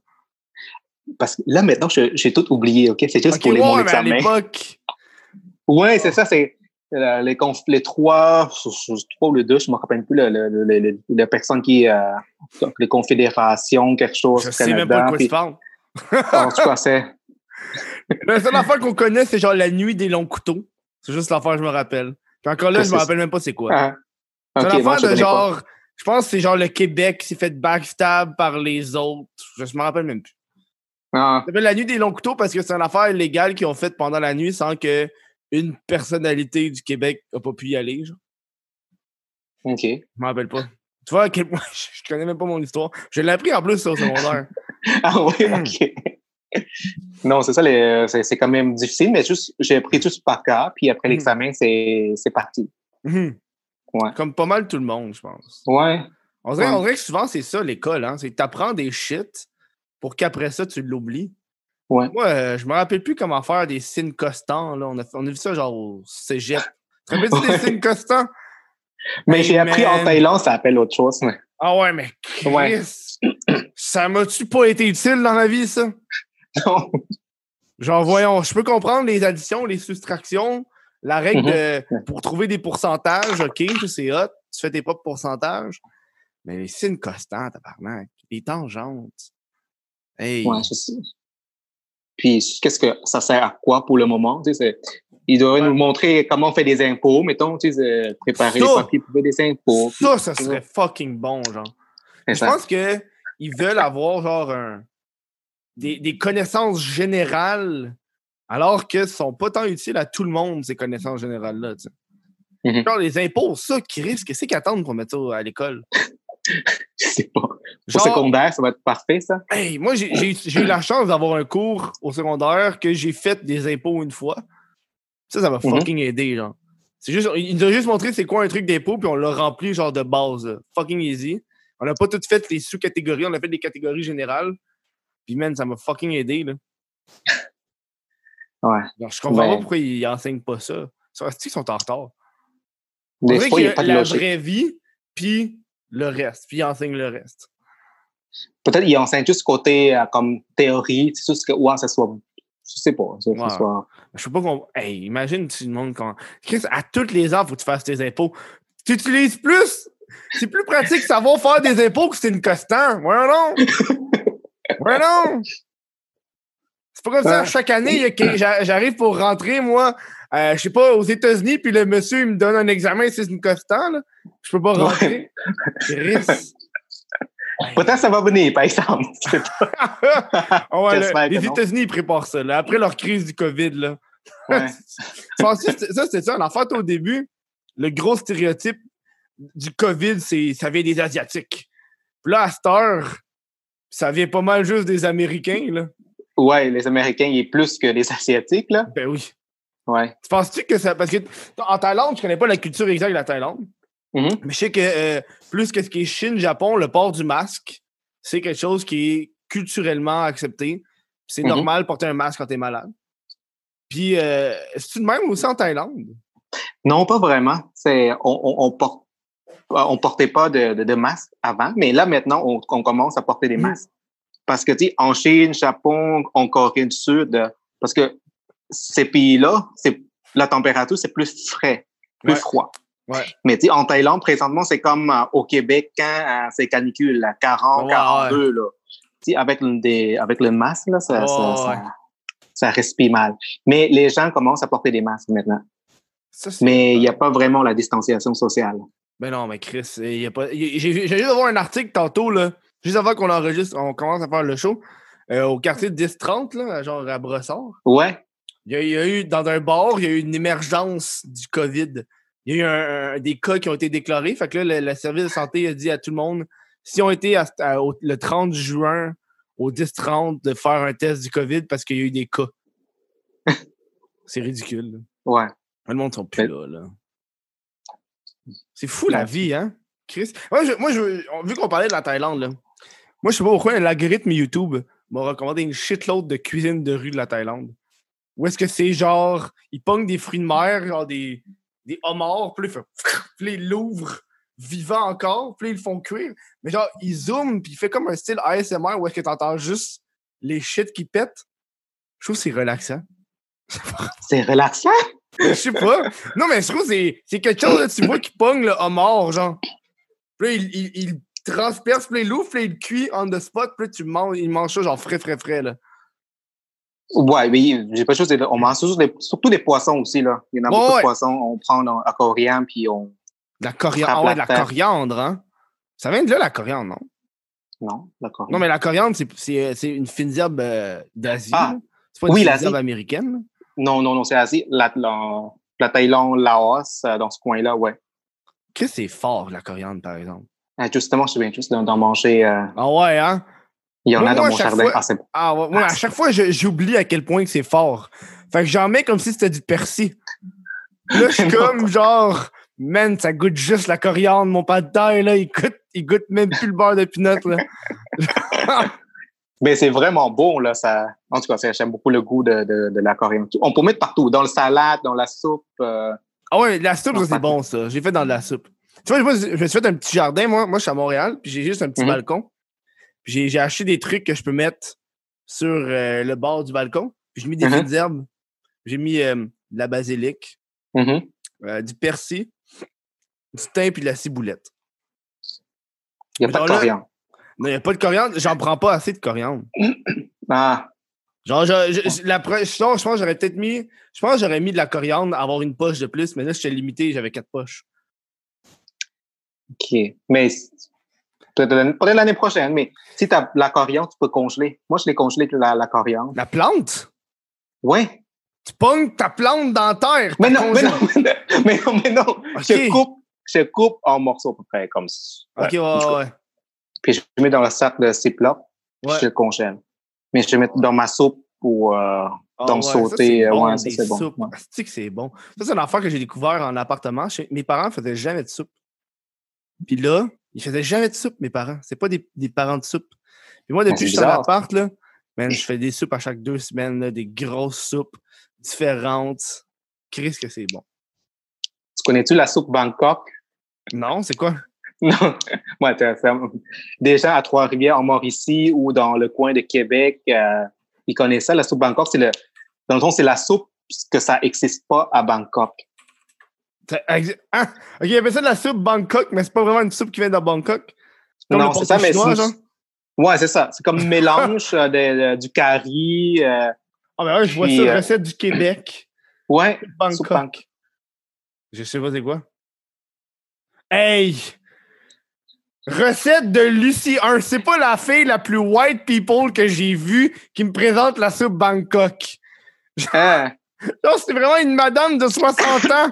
[SPEAKER 2] Parce que là, maintenant, j'ai tout oublié, OK? C'est juste
[SPEAKER 1] Ok,
[SPEAKER 2] pour les
[SPEAKER 1] ouais,
[SPEAKER 2] mon
[SPEAKER 1] mais à l'époque,
[SPEAKER 2] Oui, c'est ça, c'est euh, les, trois, trois ou les deux, je ne me rappelle plus, les personnes qui, euh, les confédérations, quelque chose
[SPEAKER 1] je sais même pas de quoi tu parles.
[SPEAKER 2] en tout cas, c'est,
[SPEAKER 1] La seule affaire qu'on connaît, c'est genre la nuit des longs couteaux. C'est juste l'affaire que je me rappelle. Puis encore là, je me
[SPEAKER 2] c'est-
[SPEAKER 1] rappelle même pas c'est quoi.
[SPEAKER 2] ah,
[SPEAKER 1] C'est
[SPEAKER 2] ok,
[SPEAKER 1] une
[SPEAKER 2] moi,
[SPEAKER 1] affaire
[SPEAKER 2] je
[SPEAKER 1] de
[SPEAKER 2] pas.
[SPEAKER 1] genre. Je pense que c'est genre le Québec qui s'est fait backstab par les autres. Je me rappelle même plus.
[SPEAKER 2] Ah,
[SPEAKER 1] Ça s'appelle la nuit des longs couteaux parce que c'est une affaire illégale qu'ils ont faite pendant la nuit sans que une personnalité du Québec n'a pas pu y aller. Genre.
[SPEAKER 2] OK.
[SPEAKER 1] Je me rappelle pas. Tu vois à quel point je, connais même pas mon histoire. Je l'ai appris en plus au secondaire.
[SPEAKER 2] Ah oui,
[SPEAKER 1] Hmm.
[SPEAKER 2] OK. non, c'est ça, les- c'est, c'est quand même difficile, mais juste, j'ai pris tout par cœur, puis après
[SPEAKER 1] Mm.
[SPEAKER 2] l'examen, c'est, c'est parti.
[SPEAKER 1] Mhm.
[SPEAKER 2] Ouais.
[SPEAKER 1] Comme pas mal tout le monde, je pense.
[SPEAKER 2] Ouais.
[SPEAKER 1] On dirait,
[SPEAKER 2] Ouais.
[SPEAKER 1] on dirait que souvent, c'est ça l'école. Hein? C'est que tu apprends des shit pour qu'après ça, tu l'oublies.
[SPEAKER 2] Ouais.
[SPEAKER 1] Moi, euh, je me rappelle plus comment faire des signes costants. Là. On, a, on a vu ça genre au cégep. Tu te rappelles-tu des signes costants?
[SPEAKER 2] Mais
[SPEAKER 1] Hey,
[SPEAKER 2] j'ai appris en. Thaïlande, ça s'appelle autre chose. mais-
[SPEAKER 1] Ah ouais, mais Chris,
[SPEAKER 2] Ouais.
[SPEAKER 1] ça m'a-tu pas été utile dans la vie, ça?
[SPEAKER 2] Non.
[SPEAKER 1] Genre, voyons, je peux comprendre les additions, les soustractions, la règle
[SPEAKER 2] Mm-hmm.
[SPEAKER 1] de pour trouver des pourcentages, OK, c'est hot, tu fais tes propres pourcentages. Mais les signes constants, tabarnak, les tangentes. Hey.
[SPEAKER 2] Ouais, je sais. Puis, qu'est-ce que ça sert à quoi pour le moment? Tu sais, c'est- ils devraient
[SPEAKER 1] Ouais.
[SPEAKER 2] nous montrer comment on fait des impôts, mettons, tu sais, euh, préparer
[SPEAKER 1] Ça!
[SPEAKER 2] les papiers pour faire des impôts. puis-
[SPEAKER 1] Ça, ça serait fucking bon, genre. Je pense que ils veulent avoir genre un, des, des connaissances générales alors que ce sont pas tant utiles à tout le monde, ces connaissances générales-là. tu sais.
[SPEAKER 2] Mhm.
[SPEAKER 1] Genre les impôts, ça, qui risque, qu'est-ce qu'ils attendent pour mettre ça à l'école?
[SPEAKER 2] Je sais pas.
[SPEAKER 1] Genre,
[SPEAKER 2] secondaire, ça va être parfait, ça.
[SPEAKER 1] hey, moi, j'ai eu la chance d'avoir un cours au secondaire que j'ai fait des impôts une fois. Ça, ça m'a
[SPEAKER 2] Mhm.
[SPEAKER 1] fucking aidé, genre. C'est juste, il nous a juste montré c'est quoi un truc d'impôt, puis on l'a rempli genre de base. là. Fucking easy. On n'a pas tout fait les sous-catégories, on a fait des catégories générales. Puis, man, ça m'a fucking aidé, là.
[SPEAKER 2] Ouais.
[SPEAKER 1] Je comprends
[SPEAKER 2] Ben-
[SPEAKER 1] pas pourquoi ils enseignent pas ça. Ça qu'ils sont en retard?
[SPEAKER 2] Des fois, il n'y a pas de
[SPEAKER 1] la
[SPEAKER 2] logique.
[SPEAKER 1] vraie vie, puis le reste. Puis ils enseignent le reste.
[SPEAKER 2] Peut-être qu'ils enseignent juste côté euh, comme théorie, c'est juste que, ouais, ça soit. Je sais pas. Ça, ça
[SPEAKER 1] Ouais.
[SPEAKER 2] soit...
[SPEAKER 1] Je sais pas qu'on. Hey, imagine tu demandes quand. Chris, à tous les ans, faut que tu fasses tes impôts. Tu utilises plus. C'est plus pratique savoir faire des impôts que c'est une costant. Ouais, non. Ouais, non. C'est pas comme ça. Chaque année, il j'arrive pour rentrer, moi, euh, je sais pas, aux États-Unis, puis le monsieur, il me donne un examen, c'est une costant, là. Je peux pas rentrer. Chris.
[SPEAKER 2] Peut-être ça va venir, par exemple. Pas.
[SPEAKER 1] Ah ouais, là, les. États-Unis, ils préparent ça. là. Après leur crise du COVID, là.
[SPEAKER 2] Ouais.
[SPEAKER 1] Ça, c'était ça. En fait, au début, le gros stéréotype du COVID, c'est ça vient des Asiatiques. Puis là, à cette heure, ça vient pas mal juste des Américains, là.
[SPEAKER 2] Ouais, les Américains, ils sont plus que les Asiatiques, là.
[SPEAKER 1] Ben oui.
[SPEAKER 2] Ouais.
[SPEAKER 1] Tu penses-tu que ça. Parce que en Thaïlande, je connais pas la culture exacte de la Thaïlande.
[SPEAKER 2] Mhm.
[SPEAKER 1] Mais je sais que euh, plus que ce qui est Chine, Japon, le port du masque, c'est quelque chose qui est culturellement accepté. C'est
[SPEAKER 2] Mhm.
[SPEAKER 1] normal de porter un masque quand t'es malade. Puis, euh, c'est-tu de même aussi en Thaïlande?
[SPEAKER 2] Non, pas vraiment. C'est, on, on, on porte, on portait pas de, de, de masque avant, mais là, maintenant, on, on commence à porter des
[SPEAKER 1] Mhm.
[SPEAKER 2] masques. Parce que, tu sais, en Chine, Japon, en Corée du Sud, euh, parce que ces pays-là, c'est, la température, c'est plus frais, plus
[SPEAKER 1] Ouais.
[SPEAKER 2] froid.
[SPEAKER 1] Ouais.
[SPEAKER 2] Mais tu en Thaïlande, présentement, c'est comme euh, au Québec quand euh, c'est canicule, à 40,
[SPEAKER 1] Ouais,
[SPEAKER 2] 42, là. Avec le, des, avec le masque, là, ça,
[SPEAKER 1] Ouais,
[SPEAKER 2] ça,
[SPEAKER 1] ouais.
[SPEAKER 2] ça, ça respire mal. Mais les gens commencent à porter des masques maintenant.
[SPEAKER 1] Ça,
[SPEAKER 2] Mais il n'y a pas vraiment la distanciation sociale.
[SPEAKER 1] Ben non, mais Chris, il y a pas. J'ai juste d'avoir un article tantôt, là, juste avant qu'on enregistre, on commence à faire le show, euh, au quartier de 10-30, là, genre à Brossard.
[SPEAKER 2] Ouais.
[SPEAKER 1] Il y, a, il y a eu, dans un bar, il y a eu une émergence du COVID. Il y a eu un- un- des cas qui ont été déclarés. Fait que là, le, le service de santé a dit à tout le monde, si on était à- à- au- le 30 juin au 10-30 de faire un test du COVID parce qu'il y a eu des cas. C'est ridicule. là.
[SPEAKER 2] Ouais.
[SPEAKER 1] Le monde sont plus là, là. C'est fou la vie, hein? Chris. Moi, je, moi je- on- vu qu'on parlait de la Thaïlande, là, moi, je sais pas pourquoi l'algorithme YouTube m'a recommandé une shitload de cuisine de rue de la Thaïlande. Où est-ce que c'est genre, ils pognent des fruits de mer, genre des, des homards, puis ils l'ouvrent vivant encore, puis ils le font cuire. Mais genre, ils zooment, puis il fait comme un style ASMR où est-ce que t'entends juste les shit qui pètent. Je trouve que c'est relaxant.
[SPEAKER 2] C'est relaxant?
[SPEAKER 1] Je sais pas. Non, mais je trouve que c'est- quelque chose, là, tu vois, qui pogne le homard, genre. Puis là, il, il, il transperce, puis il l'ouvre, puis il le cuit on the spot, puis là, tu manges, il mange ça, genre frais, frais, frais, là.
[SPEAKER 2] Ouais, mais j'ai pas de choses. On mange surtout des, surtout des poissons aussi, là. Il y en a beaucoup
[SPEAKER 1] ouais.
[SPEAKER 2] de poissons. On prend dans, à coriandre, puis on.
[SPEAKER 1] De la coriandre. Ah ouais,
[SPEAKER 2] la
[SPEAKER 1] de la coriandre, hein. Ça vient de là, la coriandre, non?
[SPEAKER 2] Non, d'accord.
[SPEAKER 1] Non, mais la coriandre, c'est- c'est une fine herbe euh, d'Asie.
[SPEAKER 2] Ah.
[SPEAKER 1] C'est pas une
[SPEAKER 2] Oui,
[SPEAKER 1] herbe américaine.
[SPEAKER 2] Non, non, non, c'est Asie. La, la, la Thaïlande, Laos, euh, dans ce coin-là, ouais.
[SPEAKER 1] Qu'est-ce que c'est fort, la coriandre, par exemple?
[SPEAKER 2] Ah, justement, je viens juste d'en d'en manger. euh,
[SPEAKER 1] Ah ouais, hein?
[SPEAKER 2] Il y en
[SPEAKER 1] Moi,
[SPEAKER 2] a dans
[SPEAKER 1] moi,
[SPEAKER 2] mon jardin.
[SPEAKER 1] fois-
[SPEAKER 2] Ah, c'est bon.
[SPEAKER 1] Ah ouais, à chaque fois, j'oublie à quel point que c'est fort. Fait que j'en mets comme si c'était du persil. Là, je suis comme genre, man, ça goûte juste la coriandre, mon pas de là. Il goûte, il goûte même plus le beurre de pinot, là.
[SPEAKER 2] Mais c'est vraiment bon, là. Ça... En tout cas, j'aime beaucoup le goût de, de, de la coriandre. On peut mettre partout, dans le salade, dans la soupe. euh,
[SPEAKER 1] Ah ouais, la soupe, c'est bon, ça. J'ai fait dans de la soupe. Tu vois, je me suis fait un petit jardin, moi. Moi, je suis à Montréal, puis j'ai juste un petit
[SPEAKER 2] Mhm.
[SPEAKER 1] balcon. J'ai- acheté des trucs que je peux mettre sur euh, le bord du balcon. J'ai mis des fines herbes. J'ai mis euh, de la basilic,
[SPEAKER 2] mhm.
[SPEAKER 1] euh, du persil, du thym puis de la ciboulette.
[SPEAKER 2] Il n'y a
[SPEAKER 1] Mais
[SPEAKER 2] pas de coriandre.
[SPEAKER 1] Non, il n'y a pas de coriandre. J'en prends pas assez de coriandre.
[SPEAKER 2] Ah,
[SPEAKER 1] Genre, je, je- je- la pense que j'aurais peut-être mis. Je pense j'aurais mis de la coriandre, avoir une poche de plus, mais là, j'étais limité, j'avais quatre poches.
[SPEAKER 2] OK. Mais peut-être l'année- prochaine, mais si tu as la coriandre, tu peux congeler. Moi, je l'ai congelé la, la coriandre.
[SPEAKER 1] La plante?
[SPEAKER 2] Ouais.
[SPEAKER 1] Tu pognes ta plante dans la terre.
[SPEAKER 2] Mais non, mais non, mais non, mais non. Je coupe, je coupe en morceaux à peu près comme ça.
[SPEAKER 1] Ok, ouais, ouais, ouais.
[SPEAKER 2] Puis je mets dans le sac de Ziploc,
[SPEAKER 1] Ouais.
[SPEAKER 2] je le congèle. Mais je le mets dans ma soupe ou euh,
[SPEAKER 1] Ah
[SPEAKER 2] dans
[SPEAKER 1] ouais,
[SPEAKER 2] le
[SPEAKER 1] ça, c'est bon,
[SPEAKER 2] ouais, c'est bon.
[SPEAKER 1] c'est. Ça, c'est une affaire que j'ai découvert en appartement. Mes parents faisaient jamais de soupe. Puis là, ils faisaient jamais de soupe, mes parents. C'est pas des, des parents de soupe. Puis moi, depuis que je suis en appart, là, man, je fais des soupes à chaque deux semaines, là, des grosses soupes différentes. Chris, que c'est bon.
[SPEAKER 2] Tu connais-tu la soupe Bangkok?
[SPEAKER 1] Non, c'est quoi?
[SPEAKER 2] Non. T'as- déjà à Trois-Rivières, en Mauricie ou dans le coin de Québec, euh, ils connaissent ça. La soupe Bangkok, c'est le. Dans le fond, c'est la soupe que ça n'existe pas à Bangkok.
[SPEAKER 1] Ah! Ok, il appelle ça de la soupe Bangkok, mais c'est pas vraiment une soupe qui vient de Bangkok. Comme
[SPEAKER 2] non, c'est ça, mais c'est. Ouais, c'est ça. C'est comme mélange euh, de- de- du curry. euh,
[SPEAKER 1] Ah, ben ouais, je vois ça,
[SPEAKER 2] euh,
[SPEAKER 1] recette du Québec.
[SPEAKER 2] ouais,
[SPEAKER 1] Bangkok.
[SPEAKER 2] Bangkok.
[SPEAKER 1] Je sais pas c'est quoi. Hey! Recette de Lucie 1. C'est pas la fille la plus white people que j'ai vue qui me présente la soupe Bangkok.
[SPEAKER 2] Hein?
[SPEAKER 1] Non, c'est vraiment une madame de 60 ans,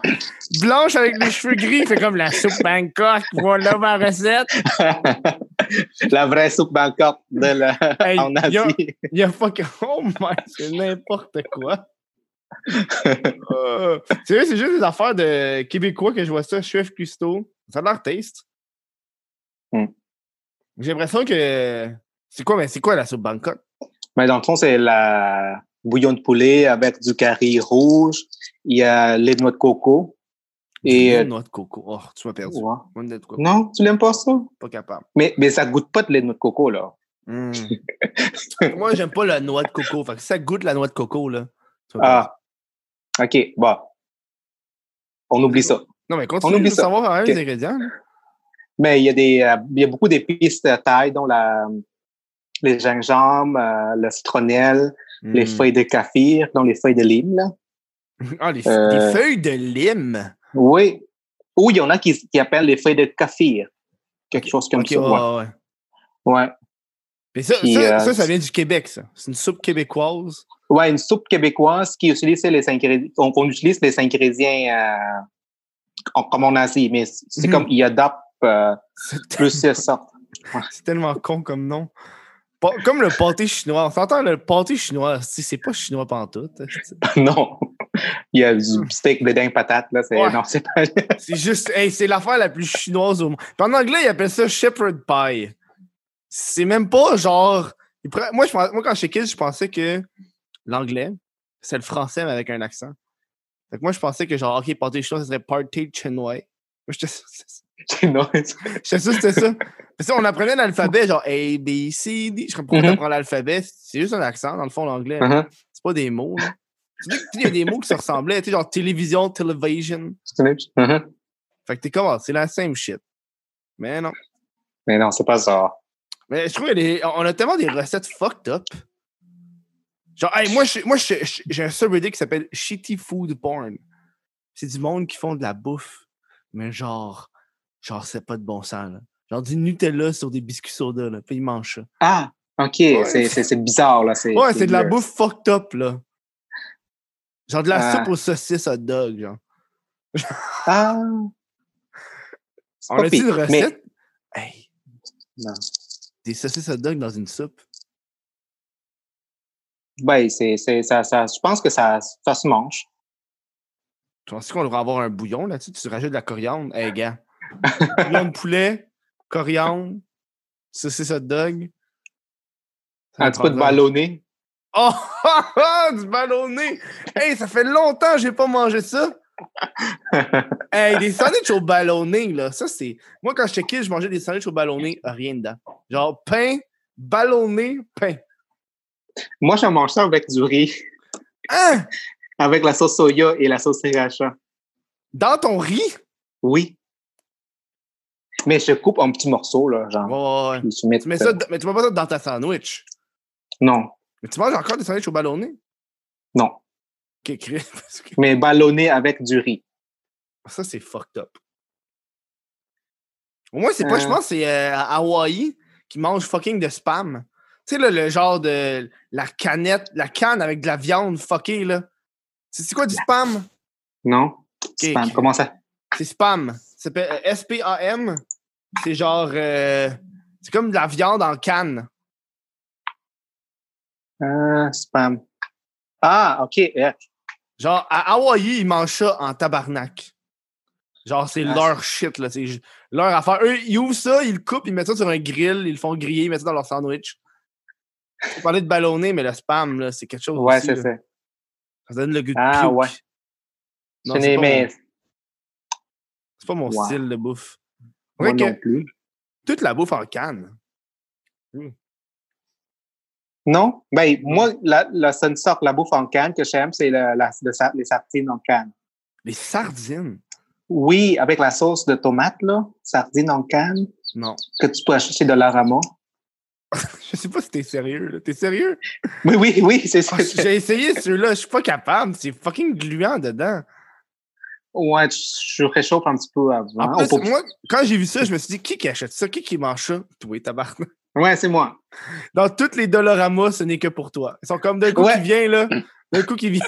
[SPEAKER 1] blanche avec les cheveux gris, fait comme la soupe Bangkok. Voilà ma recette.
[SPEAKER 2] la vraie soupe Bangkok de la...
[SPEAKER 1] Hey,
[SPEAKER 2] en Asie.
[SPEAKER 1] Il y a fucking. Oh my, c'est n'importe quoi. Euh, c'est vrai, c'est juste des affaires de Québécois que je vois ça, chef cuistot. Ça a l'air taste.
[SPEAKER 2] Hmm.
[SPEAKER 1] J'ai l'impression que. C'est quoi, mais c'est quoi la soupe Bangkok?
[SPEAKER 2] Mais dans le fond, c'est la bouillon de poulet avec du curry rouge. Il y a lait de noix de coco. Et,
[SPEAKER 1] Et.
[SPEAKER 2] euh,
[SPEAKER 1] noix de coco. Oh, tu m'as perdu.
[SPEAKER 2] ouais.
[SPEAKER 1] De coco.
[SPEAKER 2] Non, tu l'aimes pas ça?
[SPEAKER 1] Pas capable.
[SPEAKER 2] Mais, mais ça goûte pas de lait de noix de coco, là.
[SPEAKER 1] Hmm. Moi, j'aime pas la noix de coco. Fait que ça goûte la noix de coco, là.
[SPEAKER 2] Ah. OK, bon. On oublie ça.
[SPEAKER 1] Non, mais continue
[SPEAKER 2] on oublie
[SPEAKER 1] de
[SPEAKER 2] ça.
[SPEAKER 1] savoir quand
[SPEAKER 2] Ok.
[SPEAKER 1] les ingrédients. là.
[SPEAKER 2] Mais il y a des, euh, il y a beaucoup d'épices de taille, dont la, les gingembres, euh, le citronnelle, les
[SPEAKER 1] Hmm.
[SPEAKER 2] feuilles de kaffir, dont les feuilles de lime, là.
[SPEAKER 1] Ah, les,
[SPEAKER 2] Euh,
[SPEAKER 1] feuilles de lime?
[SPEAKER 2] Oui. Ou il y en a qui, qui appellent les feuilles de kaffir. Quelque chose comme ça.
[SPEAKER 1] ouais,
[SPEAKER 2] Ouais.
[SPEAKER 1] ouais.
[SPEAKER 2] ouais.
[SPEAKER 1] Mais ça,
[SPEAKER 2] Puis,
[SPEAKER 1] ça,
[SPEAKER 2] euh,
[SPEAKER 1] ça, ça vient du Québec, ça. C'est une soupe québécoise.
[SPEAKER 2] Ouais, une soupe québécoise qui utilise les ingrédients, on, on utilise les ingrédients euh, comme en Asie, mais c'est
[SPEAKER 1] Mhm.
[SPEAKER 2] comme il adapte euh,
[SPEAKER 1] C'est
[SPEAKER 2] plus ça.
[SPEAKER 1] c'est tellement con comme nom. Comme le pâté chinois. On s'entend, le pâté chinois, c'est pas chinois pantoute. esti.
[SPEAKER 2] non. Il y a du steak, de dingue patate, là. C'est,
[SPEAKER 1] Ouais.
[SPEAKER 2] Non, c'est pas.
[SPEAKER 1] C'est juste, hey, c'est l'affaire la plus chinoise au monde. Puis en anglais, ils appellent ça shepherd pie. C'est même pas genre. Moi, je, pens- moi, quand j'étais kid, je pensais que l'anglais, c'est le français, mais avec un accent. Fait que moi, je pensais que genre, OK, pâté chinois, ce serait pâté chinois. Moi, j'étais
[SPEAKER 2] non,
[SPEAKER 1] J'étais sûr que c'était ça. On apprenait l'alphabet, genre A, B, C, D. Je comprends
[SPEAKER 2] Mhm.
[SPEAKER 1] t'apprends l'alphabet. C'est juste un accent, dans le fond, l'anglais.
[SPEAKER 2] Uh-huh.
[SPEAKER 1] C'est pas des mots. qu'il y a des mots qui se ressemblaient, tu sais, genre télévision, television.
[SPEAKER 2] Uh-huh.
[SPEAKER 1] Fait que t'es comme, ah, c'est la same shit. Mais non.
[SPEAKER 2] Mais non, c'est pas ça.
[SPEAKER 1] Mais je trouve qu'on a tellement des recettes fucked up. Genre, hey, moi, j'ai un subreddit qui s'appelle Shitty Food Porn. C'est du monde qui font de la bouffe, mais genre, genre, c'est pas de bon sens, là. Genre du Nutella sur des biscuits soda, là, puis ils mangent ça.
[SPEAKER 2] Ah, OK. C'est, bizarre, là. C'est,
[SPEAKER 1] Ouais, c'est de la bouffe fucked up, là. Genre de la
[SPEAKER 2] Ah.
[SPEAKER 1] soupe aux saucisses hot dog, genre.
[SPEAKER 2] Ah.
[SPEAKER 1] On a-tu une
[SPEAKER 2] mais-
[SPEAKER 1] recette? Hey,
[SPEAKER 2] Non.
[SPEAKER 1] des saucisses hot dog dans une soupe?
[SPEAKER 2] Ben, c'est, c'est, ça, ça, je pense que ça, ça se mange.
[SPEAKER 1] Tu penses qu'on devrait avoir un bouillon là-dessus? Tu rajoutes de la coriandre? Hey, gars. Bouillon de poulet, coriandre, saucisse hot dog. Ça
[SPEAKER 2] Un petit peu de ballonné.
[SPEAKER 1] Oh! du ballonné! Hey, ça fait longtemps que j'ai pas mangé ça! Hey, des sandwichs au ballonné, là, ça c'est. Moi, quand j'étais kid, je mangeais des sandwichs au ballonné, rien dedans. Genre pain, ballonné, pain.
[SPEAKER 2] Moi, je mange ça avec du riz,
[SPEAKER 1] Hein?
[SPEAKER 2] avec la sauce soya et la sauce sriracha.
[SPEAKER 1] Dans ton riz?
[SPEAKER 2] Oui. Mais je coupe en petits morceaux, là, genre.
[SPEAKER 1] Ouais, ouais,
[SPEAKER 2] mets,
[SPEAKER 1] Tu mets ça, mais tu mets pas ça dans ta sandwich?
[SPEAKER 2] Non,
[SPEAKER 1] Mais tu manges encore des sandwichs au ballonné?
[SPEAKER 2] non.
[SPEAKER 1] Parce que
[SPEAKER 2] Mais ballonné avec du riz.
[SPEAKER 1] ça, c'est fucked up. Au moins, c'est pas, je
[SPEAKER 2] Euh.
[SPEAKER 1] pense, que c'est euh, à Hawaï qui mange fucking de spam. Tu sais, là, le genre de la canette, la canne avec de la viande fuckée, là. C'est c'est quoi du spam?
[SPEAKER 2] Non? Spam. Comment ça?
[SPEAKER 1] C'est spam. Ça s'appelle euh, S-P-A-M. C'est genre. euh, c'est comme de la viande en canne.
[SPEAKER 2] Euh, spam. Ah, OK.
[SPEAKER 1] Genre, à Hawaï, ils mangent ça en tabarnak. Genre, c'est
[SPEAKER 2] Ah,
[SPEAKER 1] leur shit, là. C'est leur affaire. Eux, ils ouvrent ça, ils le coupent, ils mettent ça sur un grill, ils le font griller, ils mettent ça dans leur sandwich. On parlait de ballonné, mais le spam, là, c'est quelque chose.
[SPEAKER 2] Ouais, c'est ça.
[SPEAKER 1] Ça donne le goût de
[SPEAKER 2] Ah, ouais.
[SPEAKER 1] Non, c'est pas, mon- c'est pas mon
[SPEAKER 2] Ouais.
[SPEAKER 1] style de bouffe.
[SPEAKER 2] Moi non plus.
[SPEAKER 1] toute la bouffe en canne.
[SPEAKER 2] Non? Ben, moi, la, la seule sorte, la bouffe en canne que j'aime, c'est la- le les sardines en canne.
[SPEAKER 1] Les sardines?
[SPEAKER 2] Oui, avec la sauce de tomate, là. Sardines en canne,
[SPEAKER 1] Non.
[SPEAKER 2] que tu peux acheter chez Dollarama.
[SPEAKER 1] Je sais pas si t'es sérieux, là. T'es sérieux?
[SPEAKER 2] Oui, oui, oui, c'est ça.
[SPEAKER 1] Ah, J'ai essayé ceux-là, je suis pas capable. C'est fucking gluant dedans.
[SPEAKER 2] Ouais, tu- je réchauffe un petit peu avant.
[SPEAKER 1] En plus,
[SPEAKER 2] peut-
[SPEAKER 1] moi, quand j'ai vu ça, je me suis dit, qui qui achète ça? Qui qui mange ça? Toi, tabarnak.
[SPEAKER 2] Ouais, c'est moi.
[SPEAKER 1] Dans toutes les Dollarama, ce n'est que pour toi. Ils sont comme d'un coup
[SPEAKER 2] Ouais.
[SPEAKER 1] qui vient, là. D'un coup qui vient.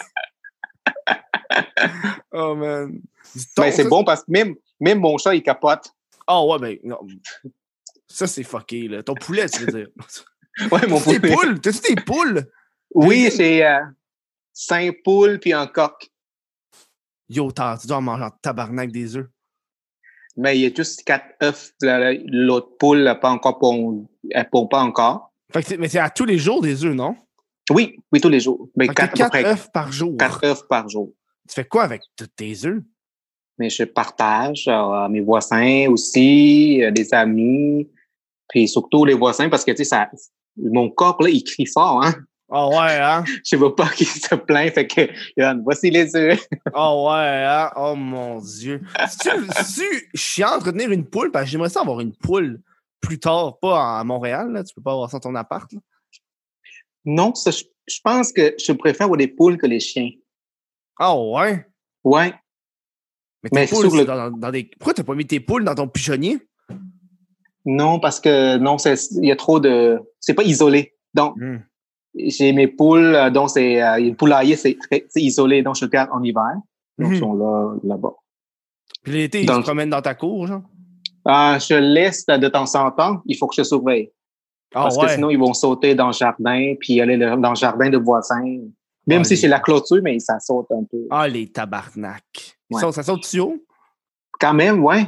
[SPEAKER 1] oh, man.
[SPEAKER 2] Ben, c'est bon parce que même, même mon chat, il capote.
[SPEAKER 1] Ah ouais, ben non. Ça, c'est fucké, là. Ton poulet, tu veux dire.
[SPEAKER 2] Ouais, mon poulet.
[SPEAKER 1] poules? T'as-tu des poules?
[SPEAKER 2] Oui, c'est euh, cinq poules puis un coq.
[SPEAKER 1] Yo, t'as, tu dois en manger en tabarnak des œufs.
[SPEAKER 2] Mais il y a juste quatre œufs. La- la- L'autre poule n'a pas encore pond, elle pond pas encore.
[SPEAKER 1] Fait que c'est- mais c'est à tous les jours des œufs, non?
[SPEAKER 2] Oui, oui, tous les jours. Mais
[SPEAKER 1] Fait t'as
[SPEAKER 2] quatre,
[SPEAKER 1] quatre œufs par jour.
[SPEAKER 2] quatre œufs par jour.
[SPEAKER 1] Tu fais quoi avec tous tes œufs?
[SPEAKER 2] Mais je partage euh, à mes voisins aussi, euh, des amis, puis surtout les voisins parce que, tu sais, ça, mon coq, là, il crie fort, hein.
[SPEAKER 1] Ah ouais, hein?
[SPEAKER 2] Je veux pas qu'il se plaint, fait que, Yann, voici les œufs.
[SPEAKER 1] Ah ouais, hein? Oh mon Dieu. C'est-tu chiant d'entretenir une poule? Parce que j'aimerais ça avoir une poule plus tard, pas à Montréal, là. Tu peux pas avoir ça dans ton appart, là.
[SPEAKER 2] Non, ça, je, je pense que je préfère avoir des poules que les chiens.
[SPEAKER 1] Ah ouais?
[SPEAKER 2] Ouais.
[SPEAKER 1] Mais tes
[SPEAKER 2] Mais
[SPEAKER 1] poules,
[SPEAKER 2] sur
[SPEAKER 1] c'est
[SPEAKER 2] le-
[SPEAKER 1] dans, dans des... Pourquoi t'as pas mis tes poules dans ton pigeonnier?
[SPEAKER 2] Non, parce que, non, il y a trop de, c'est pas isolé. Donc,
[SPEAKER 1] Hmm.
[SPEAKER 2] J'ai mes poules, euh, donc c'est, euh, le poulailler, c'est isolé, donc je garde en hiver. Donc,
[SPEAKER 1] Mhm.
[SPEAKER 2] ils sont là, là-bas.
[SPEAKER 1] Puis l'été, ils se promènent dans ta cour, genre?
[SPEAKER 2] Ah, je laisse de temps en temps, il faut que je surveille.
[SPEAKER 1] Ah
[SPEAKER 2] parce
[SPEAKER 1] ouais.
[SPEAKER 2] que sinon, ils vont sauter dans le jardin, puis aller le- dans le jardin de voisins. Même
[SPEAKER 1] Ah,
[SPEAKER 2] si
[SPEAKER 1] les-
[SPEAKER 2] c'est la clôture, mais ça saute un peu.
[SPEAKER 1] Ah, les tabarnak. Ils
[SPEAKER 2] Ouais.
[SPEAKER 1] sont- ça saute haut?
[SPEAKER 2] Quand même, ouais.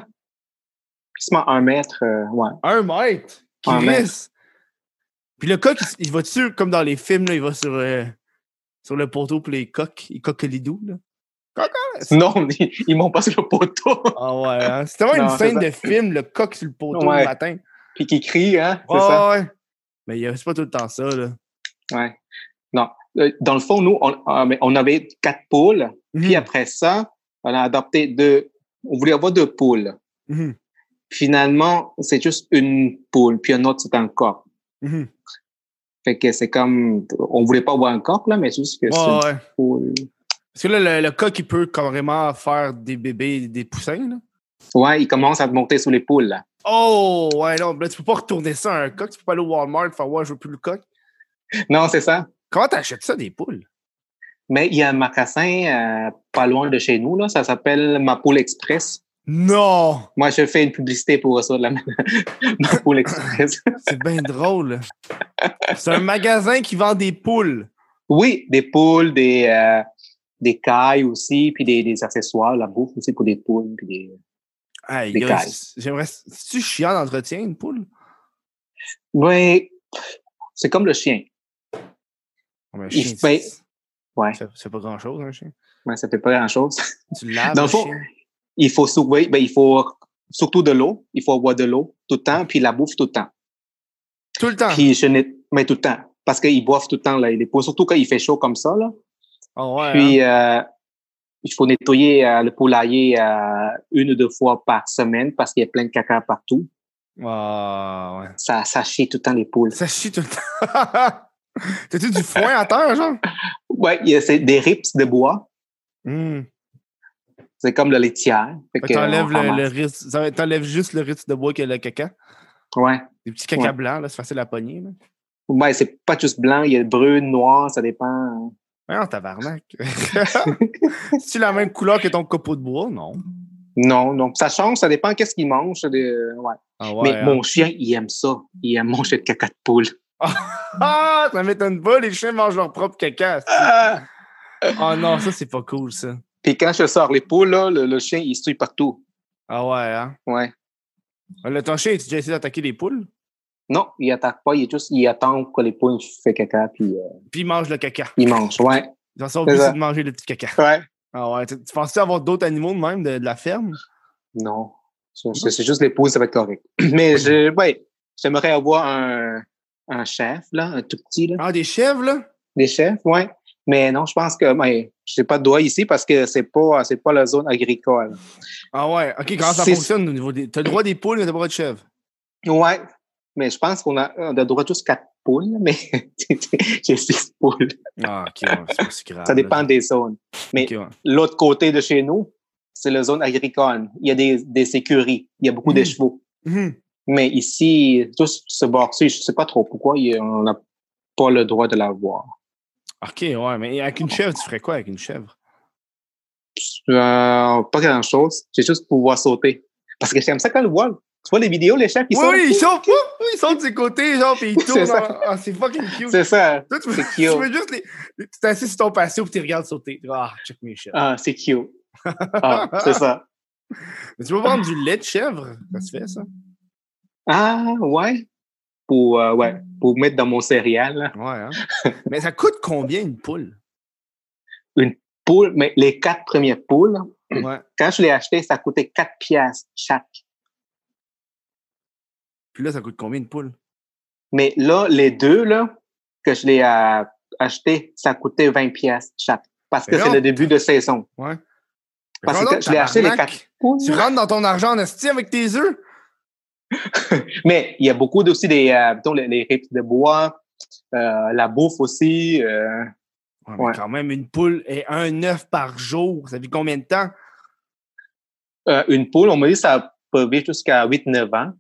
[SPEAKER 2] Quasiment un mètre, euh, ouais.
[SPEAKER 1] Un mètre! Qui
[SPEAKER 2] Un mètre.
[SPEAKER 1] Puis le coq, il, il va dessus, comme dans les films, là, il va sur, euh, sur le poteau pour les coqs. Il coquelidou, là.
[SPEAKER 2] Non, ils, ils montent pas sur le poteau.
[SPEAKER 1] Ah ouais, hein? C'est vraiment une scène de film, le coq sur le poteau
[SPEAKER 2] Ouais.
[SPEAKER 1] le matin.
[SPEAKER 2] puis qui crient, hein, c'est
[SPEAKER 1] Ouais,
[SPEAKER 2] ça?
[SPEAKER 1] ouais. Mais il y a- c'est pas tout le temps ça, là.
[SPEAKER 2] Ouais. Non. Euh, Dans le fond, nous, on, ah, mais on avait quatre poules. Puis
[SPEAKER 1] Mhm.
[SPEAKER 2] après ça, on a adopté deux. On voulait avoir deux poules.
[SPEAKER 1] Mhm.
[SPEAKER 2] Finalement, c'est juste une poule, puis un autre, c'est un coq.
[SPEAKER 1] Mhm.
[SPEAKER 2] Fait que c'est comme, on voulait pas avoir un coq, là, mais c'est juste que c'est
[SPEAKER 1] Ouais,
[SPEAKER 2] poule.
[SPEAKER 1] Parce que là, le, le coq, il peut carrément faire des bébés, des poussins, là.
[SPEAKER 2] Ouais, il commence à te monter sous les poules, là.
[SPEAKER 1] Oh, ouais, non, là, tu peux pas retourner ça à un coq. Tu peux pas aller au Walmart faire, ouais, je veux plus le coq.
[SPEAKER 2] Non, c'est ça.
[SPEAKER 1] Comment t'achètes ça, des poules?
[SPEAKER 2] Mais il y a un magasin euh, pas loin de chez nous, là. Ça s'appelle Ma Poule Express.
[SPEAKER 1] Non!
[SPEAKER 2] Moi, je fais une publicité pour ça, de la Ma Poule Express.
[SPEAKER 1] C'est bien drôle. C'est un magasin qui vend des poules.
[SPEAKER 2] oui, des poules, des, euh, des cailles aussi, puis des, des accessoires, la bouffe aussi pour des poules. Puis des...
[SPEAKER 1] Aïe,
[SPEAKER 2] Des
[SPEAKER 1] gars,
[SPEAKER 2] cailles.
[SPEAKER 1] j'aimerais. C'est-tu chiant d'entretien, une poule?
[SPEAKER 2] Oui, c'est comme le chien.
[SPEAKER 1] Oh, mais un
[SPEAKER 2] Il
[SPEAKER 1] chien,
[SPEAKER 2] fait- Ouais,
[SPEAKER 1] c'est- C'est pas grand-chose, un chien.
[SPEAKER 2] ouais ça fait pas grand-chose.
[SPEAKER 1] Tu laves le
[SPEAKER 2] le fond,
[SPEAKER 1] chien.
[SPEAKER 2] Il faut ben, il faut surtout de l'eau. Il faut boire de l'eau tout le temps, puis la bouffe tout le temps.
[SPEAKER 1] Tout le temps?
[SPEAKER 2] Puis je mais tout le temps. Parce qu'ils boivent tout le temps, là, les poules, surtout quand il fait chaud comme ça, là.
[SPEAKER 1] Ah ouais.
[SPEAKER 2] Puis,
[SPEAKER 1] hein?
[SPEAKER 2] euh, il faut nettoyer euh, le poulailler euh, une ou deux fois par semaine parce qu'il y a plein de caca partout.
[SPEAKER 1] Ah, ouais.
[SPEAKER 2] Ça, ça chie tout le temps les poules.
[SPEAKER 1] Ça chie tout le temps. T'as-tu du foin à terre, genre?
[SPEAKER 2] Ouais, il y a c'est des rips de bois.
[SPEAKER 1] Hmm.
[SPEAKER 2] C'est comme le laitière. Fait
[SPEAKER 1] Fait
[SPEAKER 2] que
[SPEAKER 1] que T'enlèves le, le T'enlèves juste le ritz de bois que le caca.
[SPEAKER 2] Ouais.
[SPEAKER 1] Des petits caca
[SPEAKER 2] Ouais.
[SPEAKER 1] blancs, là, c'est facile à pogner. Là.
[SPEAKER 2] Ouais, c'est pas juste blanc, il y a brun, noir, ça dépend.
[SPEAKER 1] Ouais, tabarnak. C'est-tu la même couleur que ton copeau de bois? Non.
[SPEAKER 2] Non, non. Ça change, ça dépend qu'est-ce qu'il mange. Ouais.
[SPEAKER 1] Ah ouais.
[SPEAKER 2] Mais
[SPEAKER 1] hein.
[SPEAKER 2] mon chien, il aime ça. Il aime manger de caca de poule.
[SPEAKER 1] Ah, ça m'étonne pas, les chiens mangent leur propre caca.
[SPEAKER 2] Ah!
[SPEAKER 1] Oh non, ça, c'est pas cool, ça.
[SPEAKER 2] Puis quand je sors les poules, là, le, le chien, il suit partout.
[SPEAKER 1] Ah ouais, hein?
[SPEAKER 2] Ouais.
[SPEAKER 1] Le, ton chien, as-tu déjà essayé d'attaquer les poules?
[SPEAKER 2] Non, il attaque pas, il est juste, il attend que les poules fassent caca, puis euh,
[SPEAKER 1] Puis il mange le caca.
[SPEAKER 2] il mange. Ouais.
[SPEAKER 1] Dans son but, c'est de manger le petit caca.
[SPEAKER 2] Ouais.
[SPEAKER 1] Ah ouais. Tu, tu penses-tu avoir d'autres animaux de même de, de la ferme?
[SPEAKER 2] Non. C'est juste les poules, ça va être correct. Mais je, ouais, j'aimerais avoir un, un chef, là, un tout petit, là.
[SPEAKER 1] Ah, des chèvres, là?
[SPEAKER 2] Des chefs, ouais. Mais non, je pense que, ben, je n'ai pas de doigt ici parce que c'est pas, c'est pas la zone agricole.
[SPEAKER 1] Ah ouais. OK, comment ça fonctionne au niveau des. T'as le droit des poules, mais t'as pas le droit de chèvres.
[SPEAKER 2] Ouais. Mais je pense qu'on a, on a le droit juste quatre poules, mais j'ai six poules.
[SPEAKER 1] Ah, OK, ouais, c'est pas si grave.
[SPEAKER 2] Ça
[SPEAKER 1] là.
[SPEAKER 2] dépend des zones. Mais
[SPEAKER 1] ouais.
[SPEAKER 2] l'autre côté de chez nous, c'est la zone agricole. Il y a des, des écuries. Il y a beaucoup de
[SPEAKER 1] Mhm.
[SPEAKER 2] chevaux.
[SPEAKER 1] Mhm.
[SPEAKER 2] Mais ici, tout ce bord-ci, je sais pas trop pourquoi on n'a pas le droit de l'avoir.
[SPEAKER 1] Ok, ouais, mais avec une chèvre, tu ferais quoi avec une chèvre?
[SPEAKER 2] Euh, pas grand-chose. C'est juste pouvoir sauter. Parce que j'aime ça quand le voit. Tu vois les vidéos, les chefs, ils
[SPEAKER 1] oui,
[SPEAKER 2] sautent.
[SPEAKER 1] oui, ils sautent, ouh, ouh, ils sautent de ses côtés, genre, puis ils
[SPEAKER 2] C'est
[SPEAKER 1] tournent.
[SPEAKER 2] ça.
[SPEAKER 1] en- c'est fucking cute.
[SPEAKER 2] C'est ça.
[SPEAKER 1] Toi, tu veux,
[SPEAKER 2] c'est
[SPEAKER 1] tu
[SPEAKER 2] cute.
[SPEAKER 1] veux juste les. Tu t'assis sur ton patio puis tu regardes sauter. Ah, check mes chèvres.
[SPEAKER 2] Ah, c'est cute. Ah, c'est ça.
[SPEAKER 1] Mais tu veux vendre du lait de chèvre? Ça se fait, ça?
[SPEAKER 2] Ah, ouais. Pour, euh, ouais, pour mettre dans mon céréal.
[SPEAKER 1] Ouais, hein? Mais ça coûte combien une poule?
[SPEAKER 2] Poule, mais les quatre premières poules,
[SPEAKER 1] Ouais.
[SPEAKER 2] quand je l'ai acheté, ça coûtait 4 piastres chaque.
[SPEAKER 1] Puis là, ça coûte combien une poule?
[SPEAKER 2] Mais là, les deux, là, que je l'ai euh, acheté, ça coûtait 20 piastres chaque. Parce que c'est le début de saison.
[SPEAKER 1] Ouais.
[SPEAKER 2] Parce que je l'ai acheté les quatre poules.
[SPEAKER 1] Tu rentres dans ton argent en esti avec tes œufs?
[SPEAKER 2] Mais il y a beaucoup aussi des, euh, mettons, les, de bois, euh, la bouffe aussi. euh,
[SPEAKER 1] Ouais, mais
[SPEAKER 2] Ouais.
[SPEAKER 1] quand même, une poule et un œuf par jour. Ça fait combien de temps?
[SPEAKER 2] euh, une poule, on m'a dit que ça peut vivre jusqu'à 8-9 ans.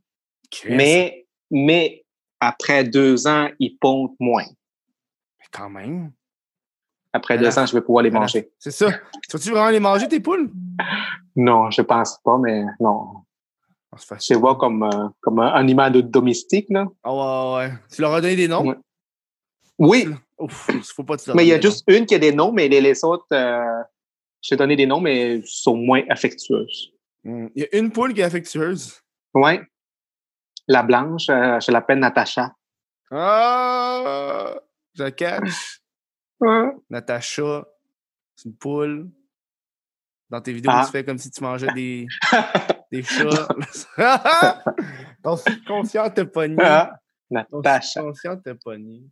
[SPEAKER 2] Mais, mais après deux ans, ils pondent moins.
[SPEAKER 1] mais quand même.
[SPEAKER 2] Après deux ans, je vais pouvoir les manger.
[SPEAKER 1] C'est ça. Tu vas-tu vraiment les manger, tes poules?
[SPEAKER 2] Non, je pense pas, mais non.
[SPEAKER 1] Facile.
[SPEAKER 2] les vois comme, euh, comme un animal de domestique, là.
[SPEAKER 1] Ah ouais, ouais, ouais. Tu leur as donné des noms?
[SPEAKER 2] Ouais. Oui,
[SPEAKER 1] Ouf, faut pas
[SPEAKER 2] mais il y a juste une qui a des noms, mais les, les autres, euh, je t'ai donné des noms, mais sont moins affectueuses.
[SPEAKER 1] Hmm. Il y a une poule qui est affectueuse.
[SPEAKER 2] Ouais. La blanche, euh, je l'appelle Natacha.
[SPEAKER 1] Ah! Je cache. Natacha, c'est une poule. Dans tes vidéos,
[SPEAKER 2] Ah.
[SPEAKER 1] tu fais comme si tu mangeais des, des chats. Ton subconscient t'a pogné.
[SPEAKER 2] Ah,
[SPEAKER 1] Ton subconscient t'a pogné.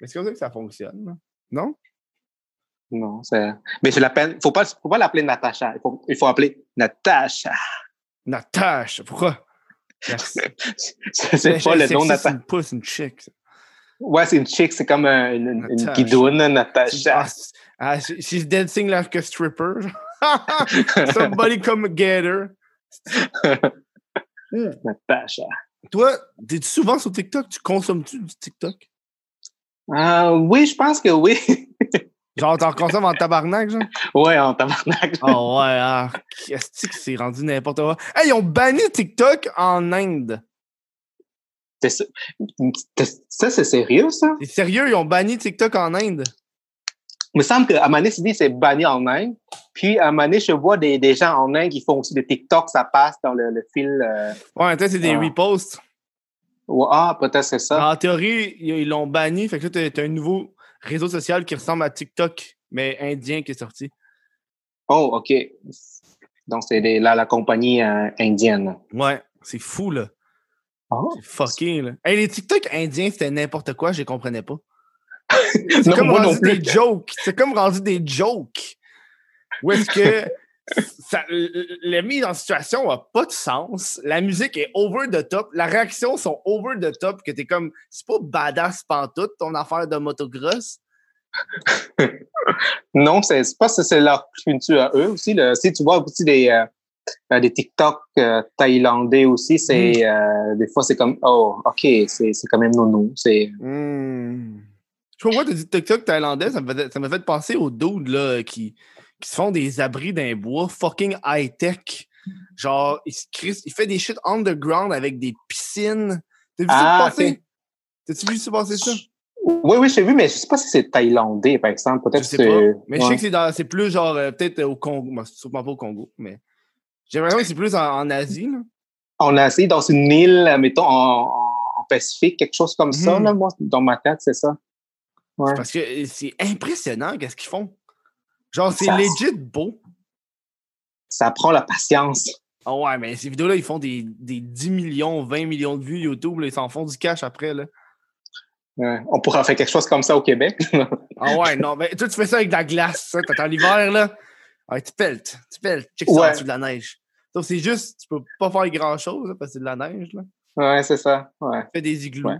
[SPEAKER 1] Mais c'est comme ça que ça fonctionne, là. non?
[SPEAKER 2] Non, c'est. Mais je l'appelle. Faut pas, faut pas l'appeler Natacha. Il faut, il faut appeler Natacha.
[SPEAKER 1] Natacha, pourquoi?
[SPEAKER 2] C'est pas le nom
[SPEAKER 1] C'est
[SPEAKER 2] Natacha.
[SPEAKER 1] une c'est une chick. ça.
[SPEAKER 2] Ouais, c'est une chick, c'est comme une, une, une
[SPEAKER 1] Natacha.
[SPEAKER 2] guidoune,
[SPEAKER 1] Ah,
[SPEAKER 2] Natacha.
[SPEAKER 1] c'est- ah, she- she's dancing like a stripper. Somebody come get her.
[SPEAKER 2] Natacha.
[SPEAKER 1] Toi, t'es-tu souvent sur TikTok? Tu consommes-tu du TikTok?
[SPEAKER 2] Euh, oui, je pense que oui.
[SPEAKER 1] Genre, t'en consommes en tabarnak, genre?
[SPEAKER 2] ouais, en tabarnak.
[SPEAKER 1] Oh ouais, ah, qu'est-ce que c'est rendu n'importe quoi? Hey, ils ont banni TikTok en Inde.
[SPEAKER 2] C'est ça, c'est- ça, c'est sérieux, ça?
[SPEAKER 1] C'est sérieux, ils ont banni TikTok en Inde.
[SPEAKER 2] Il me semble qu'à Mané, c'est banni en Inde. Puis à Mané, je vois des, des gens en Inde qui font aussi des TikTok, ça passe dans le, le fil. euh,
[SPEAKER 1] Ouais, peut-être c'est des
[SPEAKER 2] Ah.
[SPEAKER 1] reposts.
[SPEAKER 2] ouais, ah, peut-être c'est ça.
[SPEAKER 1] En théorie, ils l'ont banni. Fait que là, un nouveau réseau social qui ressemble à TikTok, mais indien qui est sorti.
[SPEAKER 2] Oh, OK. Donc, c'est la, la compagnie euh, indienne.
[SPEAKER 1] Ouais, c'est fou, là.
[SPEAKER 2] Oh.
[SPEAKER 1] C'est fucké, là. Hey, les TikTok indiens, c'était n'importe quoi, je les comprenais pas. C'est
[SPEAKER 2] Non,
[SPEAKER 1] comme
[SPEAKER 2] moi
[SPEAKER 1] rendu
[SPEAKER 2] non plus.
[SPEAKER 1] des jokes. C'est comme rendu des jokes. Où est-ce que ça, le mise en situation n'a pas de sens. La musique est over the top. La réaction sont over the top. Que t'es comme, c'est pas badass pantoute ton affaire de motocross.
[SPEAKER 2] Non, c'est pas que c'est leur culture à eux aussi. Si tu vois aussi des, euh, euh, des TikTok euh, thaïlandais aussi, c'est euh, des fois c'est comme oh ok c'est quand même nono. C'est
[SPEAKER 1] Hmm. Je sais pas pourquoi t'as dit TikTok thaïlandais, ça me fait, ça m'a fait penser aux dudes là, qui, qui se font des abris d'un bois fucking high-tech. Genre, se ils font des shit underground avec des piscines. T'as vu
[SPEAKER 2] Ah,
[SPEAKER 1] ça passer? T'as-tu vu ça passer ça?
[SPEAKER 2] oui oui j'ai vu mais je sais pas si c'est thaïlandais par exemple.
[SPEAKER 1] Je
[SPEAKER 2] Peut-être
[SPEAKER 1] sais
[SPEAKER 2] c'est
[SPEAKER 1] pas. Mais je sais que c'est plus genre euh, peut-être au Congo. Moi, sûrement pas au Congo, mais j'ai l'impression que c'est plus en, en Asie. Là.
[SPEAKER 2] on a essayé dans une île mettons en, en Pacifique quelque chose comme ça là moi dans ma tête c'est ça. Ouais.
[SPEAKER 1] Parce que euh, c'est impressionnant qu'est-ce qu'ils font. Genre, c'est legit beau.
[SPEAKER 2] Ça prend la patience.
[SPEAKER 1] Ah ouais, mais ces vidéos-là, ils font des, des 10 millions, 20 millions de vues YouTube. là, ils s'en font du cash après. Là.
[SPEAKER 2] Ouais. On pourra faire quelque chose comme ça au Québec.
[SPEAKER 1] Ah ouais, non, mais toi, tu fais ça avec de la glace. ça. T'attends l'hiver, là. Ouais, tu peltes. Tu peltes. Check ça
[SPEAKER 2] Ouais.
[SPEAKER 1] en dessous de la neige. Donc, c'est juste, tu peux pas faire grand-chose là, parce que c'est de la neige. Là.
[SPEAKER 2] ouais c'est ça. Ouais.
[SPEAKER 1] Tu fais des igloos.
[SPEAKER 2] Ouais.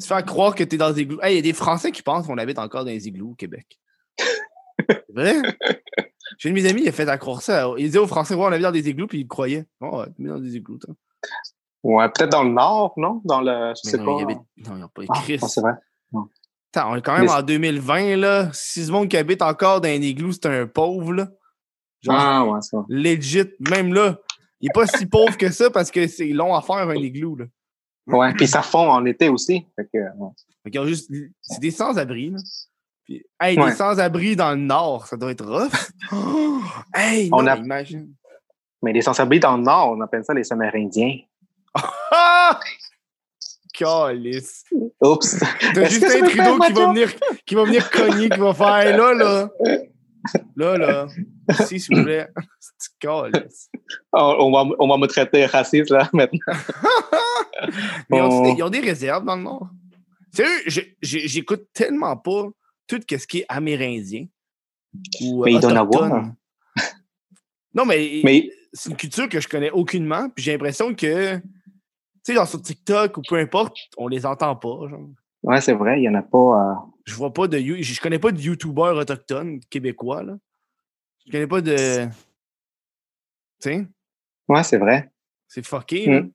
[SPEAKER 1] Tu fais croire que t'es dans des igloos. Hey, il y a des Français qui pensent qu'on habite encore dans des igloos au Québec. C'est vrai? J'ai un de mes amis, il a fait à croire ça. Il disait aux Français, ouais, on avait dans des igloos, puis il croyait. Oh, ouais, dans des igloos, toi.
[SPEAKER 2] Ouais, peut-être dans le nord, non? Dans le. Je sais
[SPEAKER 1] non,
[SPEAKER 2] pas.
[SPEAKER 1] il avait... non, ils n'ont pas
[SPEAKER 2] Ah,
[SPEAKER 1] écrit.
[SPEAKER 2] c'est vrai.
[SPEAKER 1] Attends, on est quand même
[SPEAKER 2] Mais-
[SPEAKER 1] en 2020, là. Si ce monde qui habite encore dans un igloo, c'est un pauvre, là. Genre,
[SPEAKER 2] Ah, ouais, vrai.
[SPEAKER 1] legit, même là. Il est pas si pauvre que ça parce que c'est long à faire un igloo, là.
[SPEAKER 2] Ouais, puis ça fond en été aussi. Fait que, ouais.
[SPEAKER 1] Fait qu'ils ont juste... C'est des sans-abri, là. Puis, hey,
[SPEAKER 2] Ouais.
[SPEAKER 1] des sans-abri dans le nord, ça doit être rough. Oh! hey, non,
[SPEAKER 2] On a-
[SPEAKER 1] mais imagine.
[SPEAKER 2] Mais les sans-abri dans le nord, on appelle ça les Amérindiens.
[SPEAKER 1] Calice.
[SPEAKER 2] Oups.
[SPEAKER 1] T'as Justin Trudeau qui va, venir, qui va venir cogner, qui va faire là, là. Là, là. Ici, s'il vous plaît. C'est calice.
[SPEAKER 2] On, on va, on va me traiter raciste là maintenant.
[SPEAKER 1] Mais ils ont,
[SPEAKER 2] Oh.
[SPEAKER 1] ils ont des réserves dans le Nord. Sérieux, j'écoute tellement pas tout ce qui est amérindien. Ou, euh,
[SPEAKER 2] Mais il doit en avoir.
[SPEAKER 1] autochtone. Non, mais,
[SPEAKER 2] Mais
[SPEAKER 1] c'est une culture que je connais aucunement. Puis j'ai l'impression que, tu sais, genre sur TikTok ou peu importe, on les entend pas. Genre.
[SPEAKER 2] ouais, c'est vrai, il n'y en a pas. euh,
[SPEAKER 1] Je vois pas de. Je connais pas de YouTubeurs autochtones québécois. Là. Je connais pas de. Tu sais,
[SPEAKER 2] Ouais, c'est vrai.
[SPEAKER 1] c'est fucké.
[SPEAKER 2] Mm.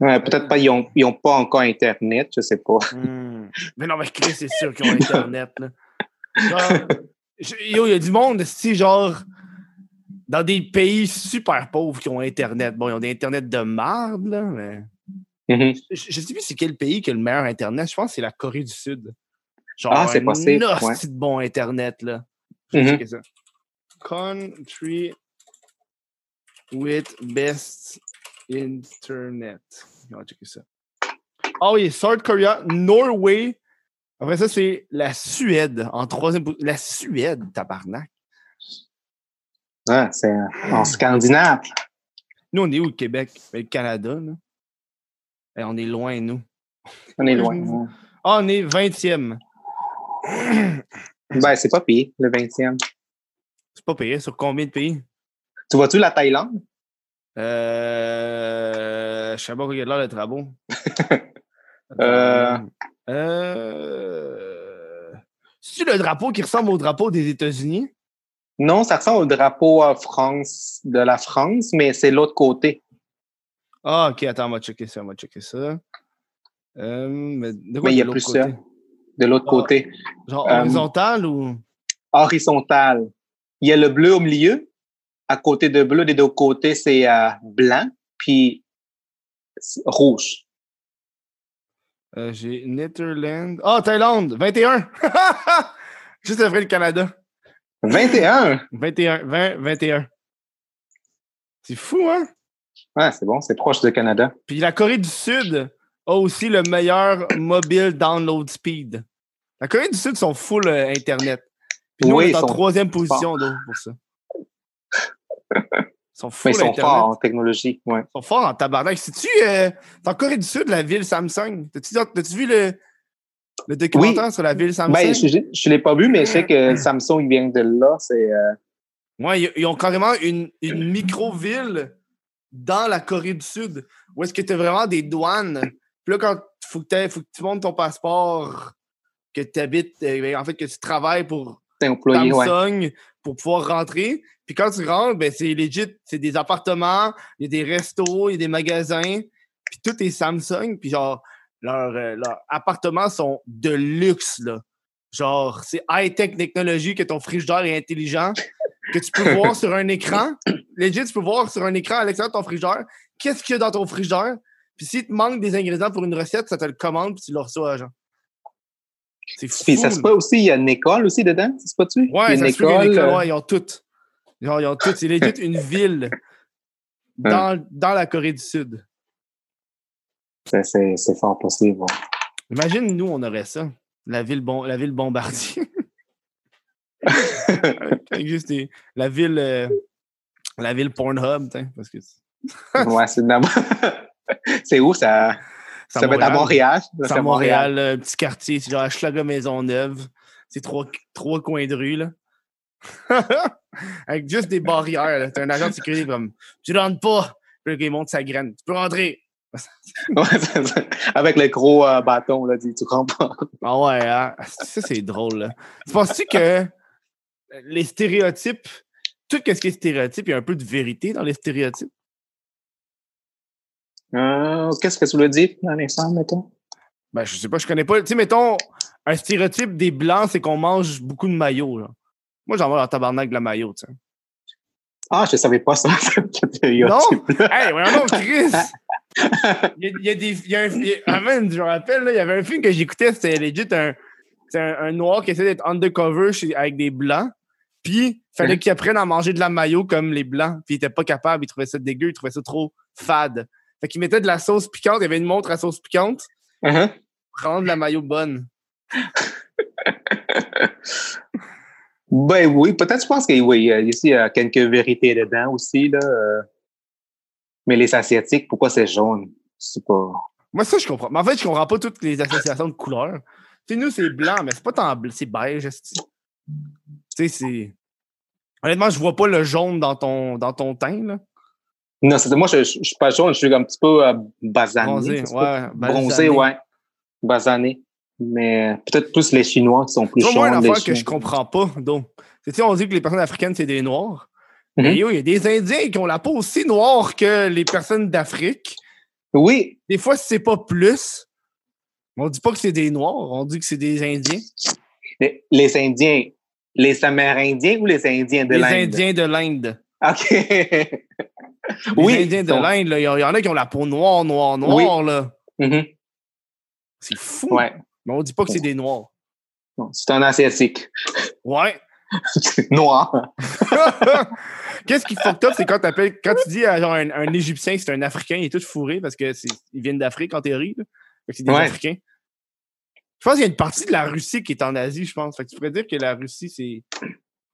[SPEAKER 2] Ouais, peut-être pas, ils n'ont ils ont pas encore Internet, je sais pas.
[SPEAKER 1] Hmm. Mais non, mais Chris, c'est sûr qu'ils ont Internet. Là. Genre, je- yo, il y a du monde, si genre, dans des pays super pauvres qui ont Internet. Bon, ils ont des Internet de marde, là, mais.
[SPEAKER 2] Mhm.
[SPEAKER 1] Je, je sais plus c'est quel pays qui a le meilleur Internet. Je pense que c'est la Corée du Sud. Genre,
[SPEAKER 2] Ah, c'est
[SPEAKER 1] un hostie de bon Internet, là.
[SPEAKER 2] Mhm.
[SPEAKER 1] checker ça. Country with best internet. On va checker ça? Ah oui, South Korea, Norway. Après ça, c'est la Suède en troisième position. La Suède, tabarnak.
[SPEAKER 2] Ouais, c'est en Scandinave.
[SPEAKER 1] Nous, on est où, le Québec? Ben, le Canada, là. Eh, on est loin, nous.
[SPEAKER 2] On est loin.
[SPEAKER 1] Ah, on est 20e.
[SPEAKER 2] Ben, c'est pas pire, le 20e.
[SPEAKER 1] C'est pas payé. Sur combien de pays?
[SPEAKER 2] Tu vois-tu la Thaïlande?
[SPEAKER 1] Euh. Je sais pas quoi il y a de l'air d'être à bon.
[SPEAKER 2] Euh.
[SPEAKER 1] Euh. C'est-tu le drapeau qui ressemble au drapeau des États-Unis?
[SPEAKER 2] Non, ça ressemble au drapeau euh, France, de la France, mais c'est l'autre côté.
[SPEAKER 1] Ah, ok, attends, on va checker ça, on va checker ça. Euh, mais de quoi
[SPEAKER 2] Mais il y a plus
[SPEAKER 1] côté?
[SPEAKER 2] ça. De l'autre
[SPEAKER 1] Ah.
[SPEAKER 2] côté.
[SPEAKER 1] Genre
[SPEAKER 2] Euh,
[SPEAKER 1] horizontal ou?
[SPEAKER 2] Horizontal. Il y a le bleu au milieu. À côté de bleu, des deux côtés, c'est euh, blanc, puis rouge.
[SPEAKER 1] Euh, J'ai Netherlands. Ah, Thaïlande, 21! Juste après le Canada.
[SPEAKER 2] 21!
[SPEAKER 1] 21, 20, 21. C'est fou, hein?
[SPEAKER 2] Ouais, c'est bon, c'est proche du Canada.
[SPEAKER 1] Puis la Corée du Sud a aussi le meilleur mobile download speed. La Corée du Sud sont full euh, Internet. Puis nous,
[SPEAKER 2] Oui,
[SPEAKER 1] on est en troisième position d'eau pour ça. Ils sont
[SPEAKER 2] ils sont forts en technologie. Ouais.
[SPEAKER 1] Ils sont forts en tabarnak. C'est-tu euh, en Corée du Sud, la ville Samsung? T'as-tu as-tu vu le, le documentaire sur la ville Samsung?
[SPEAKER 2] Ben, je ne l'ai pas vu, mais je sais que Samsung il vient de là. C'est euh,
[SPEAKER 1] Ouais, ils, ils ont carrément une, une micro-ville dans la Corée du Sud où est-ce que tu as vraiment des douanes? Puis là, quand il faut, que t'aies- faut que tu montes ton passeport, que tu habites, euh, en fait, que tu travailles pour.
[SPEAKER 2] Ouais.
[SPEAKER 1] Pour pouvoir rentrer. Puis quand tu rentres, ben, c'est legit, c'est des appartements, il y a des restos, il y a des magasins, puis tout est Samsung. Puis genre, leurs euh, leurs appartements sont de luxe, là. Genre, c'est high-tech technologie que ton frigidaire est intelligent, que tu peux voir sur un écran. Legit, tu peux voir sur un écran à l'extérieur de ton frigidaire qu'est-ce qu'il y a dans ton frigidaire. Puis s'il te manque des ingrédients pour une recette, ça te le commande, puis tu le reçois, genre. C'est fou.
[SPEAKER 2] Puis ça se peut aussi, il y a une école aussi dedans, c'est pas tu?
[SPEAKER 1] Ouais, ça se peut y une école,
[SPEAKER 2] euh,
[SPEAKER 1] ouais, ils ont toutes. Genre, ils ont toutes. C'est legit une ville dans, dans la Corée du Sud.
[SPEAKER 2] c'est- fort possible. ouais.
[SPEAKER 1] Imagine, nous, on aurait ça. La ville, bon, la ville Bombardier. Juste des- la ville. euh, la ville Pornhub, parce que
[SPEAKER 2] ouais, c'est C'est où ça? Ça va être à Montréal.
[SPEAKER 1] C'est à Montréal, euh, un petit quartier, c'est genre à Schlager Maisonneuve. C'est trois, trois coins de rue, là. Avec juste des barrières, là. T'as un agent de sécurité comme Tu rentres pas. Puis il monte sa graine. Tu peux rentrer.
[SPEAKER 2] Avec le gros euh, bâton, là, tu comprends pas.
[SPEAKER 1] Ah ouais, hein? Ça, c'est drôle, là. Tu penses-tu que les stéréotypes, tout ce qui est stéréotype, il y a un peu de vérité dans les stéréotypes?
[SPEAKER 2] Euh, Qu'est-ce que tu veux dire dans l'exemple, mettons?
[SPEAKER 1] Ben, je sais pas, je connais pas. Tu sais, mettons, un stéréotype des Blancs, c'est qu'on mange beaucoup de maillots. Là. Moi, j'en vois dans tabarnak de la maillot, tu sais.
[SPEAKER 2] Ah, je savais pas ça.
[SPEAKER 1] Non? hey, ouais, non, Chris! Il y a, il y a des. il y a un, il y a- ah, je me rappelle, là, il y avait un film que j'écoutais, c'était legit un, c'est un, un noir qui essaie d'être undercover chez- avec des blancs. Puis, il fallait
[SPEAKER 2] Mhm.
[SPEAKER 1] qu'il apprenne à manger de la maillot comme les blancs. Puis, il était pas capable, il trouvait ça dégueu, il trouvait ça trop fade. Fait qu'il mettait de la sauce piquante, il y avait une montre à sauce piquante pour rendre la maillot bonne.
[SPEAKER 2] Ben oui, peut-être, je pense que oui, il y a- ici, il y a quelques vérités dedans aussi, là. euh. Mais les Asiatiques, pourquoi c'est jaune? C'est pas.
[SPEAKER 1] Moi, ça, je comprends. Mais en fait, je comprends pas toutes les associations de couleurs. Tu sais, nous, c'est blanc, mais c'est pas tant bleu, c'est beige. Tu sais, c'est. Honnêtement, je vois pas le jaune dans ton, dans ton teint, là.
[SPEAKER 2] Non, c'est moi, je, je, je suis pas jaune, je suis un petit peu euh, basané.
[SPEAKER 1] Bronzé, ouais.
[SPEAKER 2] Bronzé, ouais. Basané. Mais peut-être plus les Chinois qui sont plus
[SPEAKER 1] vois, moi, une
[SPEAKER 2] les
[SPEAKER 1] affaire que je comprends pas, donc. Tu on dit que les personnes africaines, c'est des noirs.
[SPEAKER 2] Mhm.
[SPEAKER 1] Mais yo, il y a des Indiens qui ont la peau aussi noire que les personnes d'Afrique.
[SPEAKER 2] Oui,
[SPEAKER 1] Des fois, c'est pas plus. On dit pas que c'est des noirs, on dit que c'est des Indiens.
[SPEAKER 2] les, les Indiens. Les Amérindiens ou les Indiens de
[SPEAKER 1] les
[SPEAKER 2] l'Inde?
[SPEAKER 1] Indiens de l'Inde.
[SPEAKER 2] OK.
[SPEAKER 1] Les
[SPEAKER 2] oui.
[SPEAKER 1] Indiens de l'Inde, il y, en- il y en a qui ont la peau noire, noire, noire, là.
[SPEAKER 2] Mhm.
[SPEAKER 1] C'est fou.
[SPEAKER 2] Ouais.
[SPEAKER 1] Mais on dit pas que c'est des noirs.
[SPEAKER 2] C'est un Asiatique.
[SPEAKER 1] Ouais.
[SPEAKER 2] Noir.
[SPEAKER 1] Qu'est-ce qui fucked up, c'est quand, quand tu dis à genre un, un Égyptien que c'est un Africain, il est tout fourré parce qu'ils viennent d'Afrique en théorie. Là. Fait que c'est des
[SPEAKER 2] Ouais.
[SPEAKER 1] Africains. Je pense qu'il y a une partie de la Russie qui est en Asie, je pense. Fait que tu pourrais dire que la Russie, c'est.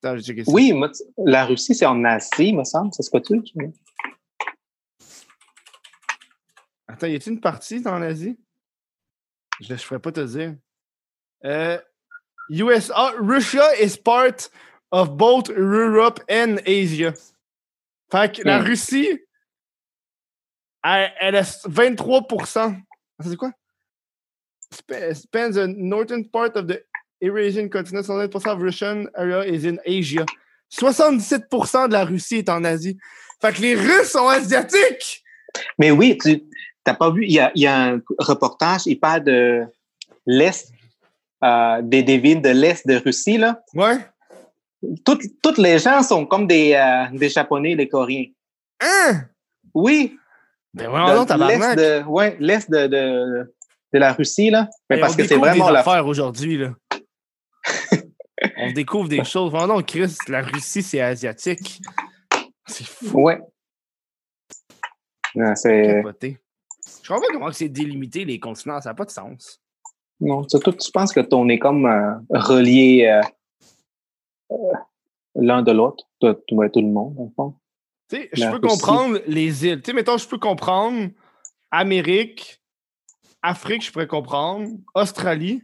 [SPEAKER 1] Attends, ça.
[SPEAKER 2] Oui, moi, la Russie, c'est en Asie, me semble. C'est ce que tu dis?
[SPEAKER 1] Attends, y a-t-il une partie dans l'Asie? Je ne pourrais pas te dire. Euh, USA, Russia is part of both Europe and Asia. Fait que la
[SPEAKER 2] Hmm.
[SPEAKER 1] Russie, elle, elle a 23%. Ça, C'est quoi? Sp- Spends the northern part of the Eurasian continent, 70% of Russian area is in Asia. 77% de la Russie est en Asie. Fait que les Russes sont asiatiques!
[SPEAKER 2] Mais oui, tu n'as pas vu, il y a, il y a un reportage, il parle de l'Est, euh, des, des villes de l'Est de Russie. Là.
[SPEAKER 1] Ouais.
[SPEAKER 2] Toutes, toutes les gens sont comme des, euh, des Japonais, les Coréens.
[SPEAKER 1] Hein?
[SPEAKER 2] Oui,
[SPEAKER 1] Ben ouais, non,
[SPEAKER 2] l'Est de, ouais, l'Est de, de, de la Russie. Là. Mais parce que c'est vraiment
[SPEAKER 1] des
[SPEAKER 2] la
[SPEAKER 1] aujourd'hui, là. On découvre des choses. Oh non, Chris, la Russie, c'est asiatique. C'est fou,
[SPEAKER 2] Ouais. Non, c'est...
[SPEAKER 1] Je comprends pas comment c'est délimité, les continents. Ça n'a pas de sens.
[SPEAKER 2] Non, surtout, tu penses que ton est comme euh, relié euh, euh, l'un de l'autre, tout, tout, le monde, le fond.
[SPEAKER 1] Tu sais, je peux
[SPEAKER 2] Russie.
[SPEAKER 1] comprendre les îles. Tu sais, mettons, je peux comprendre Amérique, Afrique, je pourrais comprendre, Australie,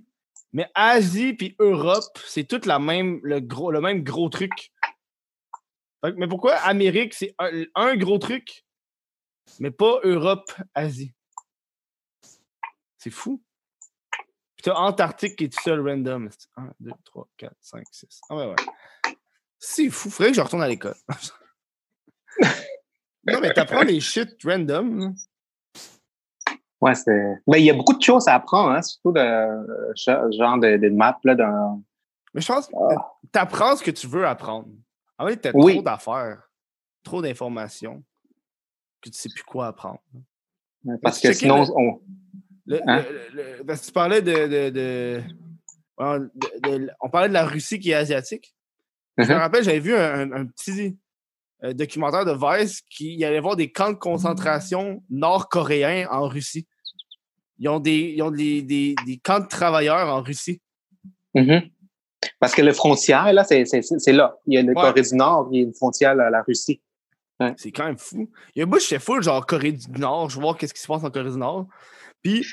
[SPEAKER 1] mais Asie puis Europe, c'est tout la même, le, même gros truc. Mais pourquoi Amérique, c'est un, un gros truc, mais pas Europe, Asie? C'est fou. Puis t'as Antarctique qui est tout seul random. 1, 2, 3, 4, 5, 6. Ah ouais, ouais. C'est fou. Faudrait que je retourne à l'école. non, mais t'apprends les shit random.
[SPEAKER 2] Ouais, c'est. Mais il y a beaucoup de choses à apprendre, hein, surtout le genre de, de map là, dans.
[SPEAKER 1] Mais je pense que
[SPEAKER 2] Ah.
[SPEAKER 1] t'apprends ce que tu veux apprendre. En fait, t'as
[SPEAKER 2] Oui.
[SPEAKER 1] trop d'affaires, trop d'informations, que tu sais plus quoi apprendre.
[SPEAKER 2] Parce
[SPEAKER 1] tu
[SPEAKER 2] que sinon,
[SPEAKER 1] le-
[SPEAKER 2] on.
[SPEAKER 1] Le-
[SPEAKER 2] Hein?
[SPEAKER 1] le- parce que tu parlais de. de- on parlait de la Russie qui est asiatique. Je me
[SPEAKER 2] Mhm.
[SPEAKER 1] rappelle, j'avais vu un, un- un petit euh, documentaire de Vice qui allait voir des camps de concentration nord-coréens en Russie. Ils ont des, ils ont des, des- des camps de travailleurs en Russie.
[SPEAKER 2] Mhm. Parce que le frontière, là, c'est là. Il y a le
[SPEAKER 1] Ouais.
[SPEAKER 2] Corée du Nord, il y a une frontière à la Russie.
[SPEAKER 1] C'est quand même fou. Il y a un bout, j'étais full, genre Corée du Nord, je vois qu'est-ce qui se passe en Corée du Nord. Puis,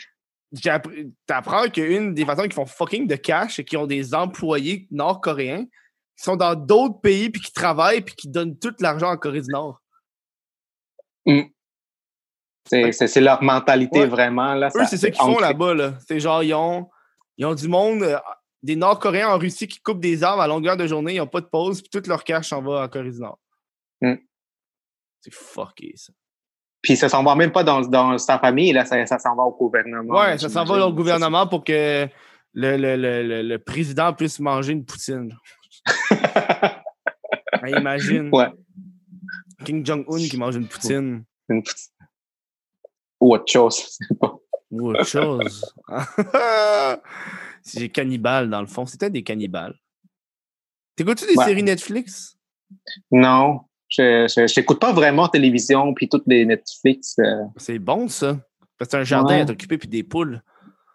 [SPEAKER 1] t'apprends qu'une des façons qui font fucking de cash, c'est qu'ils ont des employés nord-coréens qui sont dans d'autres pays, puis qui travaillent, puis qui donnent tout l'argent en Corée du Nord.
[SPEAKER 2] C'est c'est- leur mentalité
[SPEAKER 1] Ouais.
[SPEAKER 2] vraiment. Là,
[SPEAKER 1] Eux, c'est ça qu'ils font là-bas, là. C'est genre, ils ont, ils ont du monde, euh, des Nord-Coréens en Russie qui coupent des arbres à longueur de journée, ils n'ont pas de pause, puis tout leur cash s'en va en Corée du Nord.
[SPEAKER 2] Mm.
[SPEAKER 1] C'est fucké, ça.
[SPEAKER 2] Puis ça s'en va même pas dans, dans sa famille, là, ça, ça s'en va au gouvernement.
[SPEAKER 1] Ouais, ça s'en va au gouvernement pour que le, le, le, le, président puisse manger une poutine. Ah, imagine.
[SPEAKER 2] Ouais.
[SPEAKER 1] Kim Jong-un qui mange une poutine.
[SPEAKER 2] Une petite- Ou autre chose.
[SPEAKER 1] Ou autre chose. C'est cannibales, dans le fond. C'était des cannibales. T'écoutes-tu des
[SPEAKER 2] Ouais.
[SPEAKER 1] séries Netflix?
[SPEAKER 2] non, je n'écoute pas vraiment télévision, puis toutes les Netflix. euh,
[SPEAKER 1] C'est bon, ça. Parce que un jardin
[SPEAKER 2] Ouais.
[SPEAKER 1] à t'occuper puis des poules.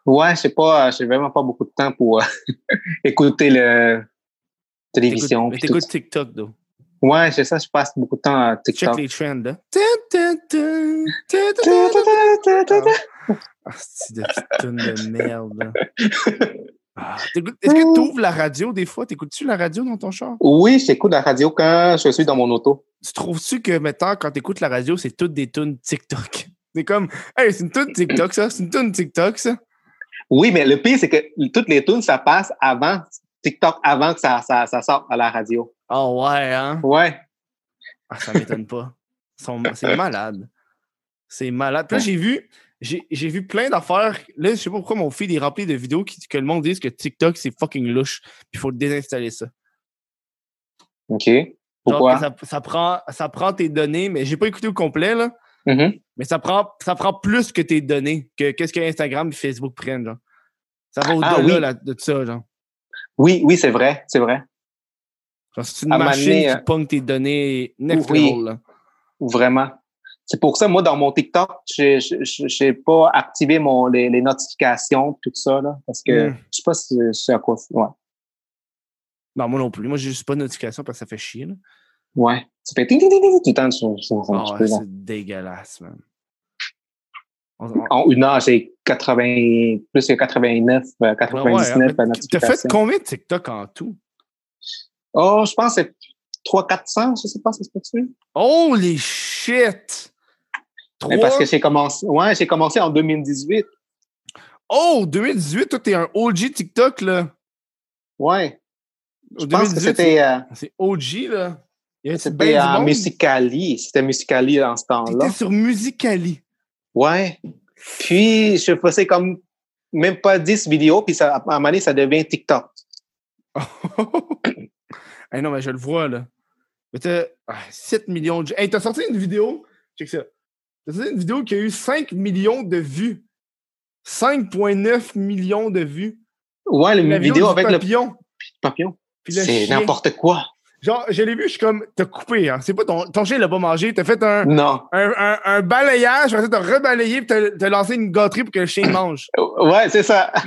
[SPEAKER 2] Ouais, je sais pas, j'ai vraiment pas beaucoup de temps pour euh, écouter le télévision.
[SPEAKER 1] T'écoutes-. TikTok, though.
[SPEAKER 2] Ouais, c'est ça, je passe beaucoup de temps à
[SPEAKER 1] Check
[SPEAKER 2] TikTok.
[SPEAKER 1] les trends, là. Tun, tun, tun, tun, tun, tun, tun. Ah, c'est de toune de merde. là. Ah, Est-ce que tu ouvres la radio des fois? T'écoutes-tu la radio dans ton char?
[SPEAKER 2] Oui, j'écoute la radio quand je suis dans mon auto.
[SPEAKER 1] Tu trouves-tu que maintenant, quand t'écoutes la radio, c'est toutes des tunes TikTok? C'est comme, hey, c'est une tune TikTok, ça? C'est une tune TikTok, ça?
[SPEAKER 2] Oui, mais le pire, c'est que toutes les tunes, ça passe avant TikTok, avant que ça, ça, ça sorte à la radio.
[SPEAKER 1] Oh ouais, hein?
[SPEAKER 2] Ouais.
[SPEAKER 1] Ah, ça m'étonne pas. C'est malade. C'est malade. Puis là, j'ai vu, j'ai vu plein d'affaires. Là, je sais pas pourquoi mon feed est rempli de vidéos qui, que le monde dise que TikTok, c'est fucking louche. Puis il faut désinstaller ça.
[SPEAKER 2] OK. Pourquoi?
[SPEAKER 1] ça, ça prend, ça prend tes données, mais j'ai pas écouté au complet, là.
[SPEAKER 2] Mhm.
[SPEAKER 1] Mais ça prend, ça prend plus que tes données, que qu'est-ce que Instagram et Facebook prennent, genre. Ça va au-delà
[SPEAKER 2] Ah oui.
[SPEAKER 1] là, de ça, genre.
[SPEAKER 2] Oui, oui, c'est vrai, c'est vrai.
[SPEAKER 1] C'est une
[SPEAKER 2] À
[SPEAKER 1] machine qui
[SPEAKER 2] euh,
[SPEAKER 1] pogne tes données next
[SPEAKER 2] oui.
[SPEAKER 1] level, là.
[SPEAKER 2] Vraiment. C'est pour ça, moi, dans mon TikTok, je n'ai pas activé mon, les, les notifications, tout ça, là, parce que
[SPEAKER 1] Mm.
[SPEAKER 2] je sais pas si c'est à quoi. Ouais.
[SPEAKER 1] Non, moi non plus. Moi, j'ai juste pas de notification parce que ça fait chier, là.
[SPEAKER 2] Ouais. Ça fait ting, ting, ting, ting, tout le temps sur, sur, sur-
[SPEAKER 1] Ah ouais, c'est dégueulasse, man. On- on-
[SPEAKER 2] En une heure, j'ai 80, plus que 89, euh,
[SPEAKER 1] Ouais, ouais,
[SPEAKER 2] 99
[SPEAKER 1] mais T'as fait
[SPEAKER 2] notifications.
[SPEAKER 1] combien de TikTok en tout?
[SPEAKER 2] Oh, je pense que c'est 300-400, je sais pas, ça se peut-tu?
[SPEAKER 1] Holy shit!
[SPEAKER 2] Mais? Parce que j'ai commencé, ouais, j'ai commencé en 2018.
[SPEAKER 1] Oh, 2018, toi, t'es un OG TikTok, là.
[SPEAKER 2] Ouais. Je pense que
[SPEAKER 1] 2018,
[SPEAKER 2] c'était, euh,
[SPEAKER 1] C'est OG, là.
[SPEAKER 2] C'était à
[SPEAKER 1] monde.
[SPEAKER 2] Musicali. C'était Musicali dans ce temps-là.
[SPEAKER 1] T'étais sur Musicali.
[SPEAKER 2] Ouais. Puis, je faisais comme même pas 10 vidéos, puis ça, à un moment donné, ça devient TikTok.
[SPEAKER 1] hey, non, mais je le vois, là. Mais t'as ah, 7 millions de... Hey, t'as sorti une vidéo... Check ça. T'as sorti une vidéo qui a eu 5 millions de vues. 5,9 millions de vues.
[SPEAKER 2] Ouais, la
[SPEAKER 1] La
[SPEAKER 2] vidéo
[SPEAKER 1] du
[SPEAKER 2] avec le
[SPEAKER 1] papillon.
[SPEAKER 2] papillon.
[SPEAKER 1] le
[SPEAKER 2] C'est
[SPEAKER 1] chien.
[SPEAKER 2] n'importe quoi.
[SPEAKER 1] Genre, je l'ai vu, je suis comme, t'as coupé, hein. C'est pas ton, ton chien, l'a pas mangé. T'as fait un,
[SPEAKER 2] Non.
[SPEAKER 1] un, un, un balayage, t'as rebalayé, puis t'as, t'as lancé une gâterie pour que le chien mange.
[SPEAKER 2] Ouais, c'est ça.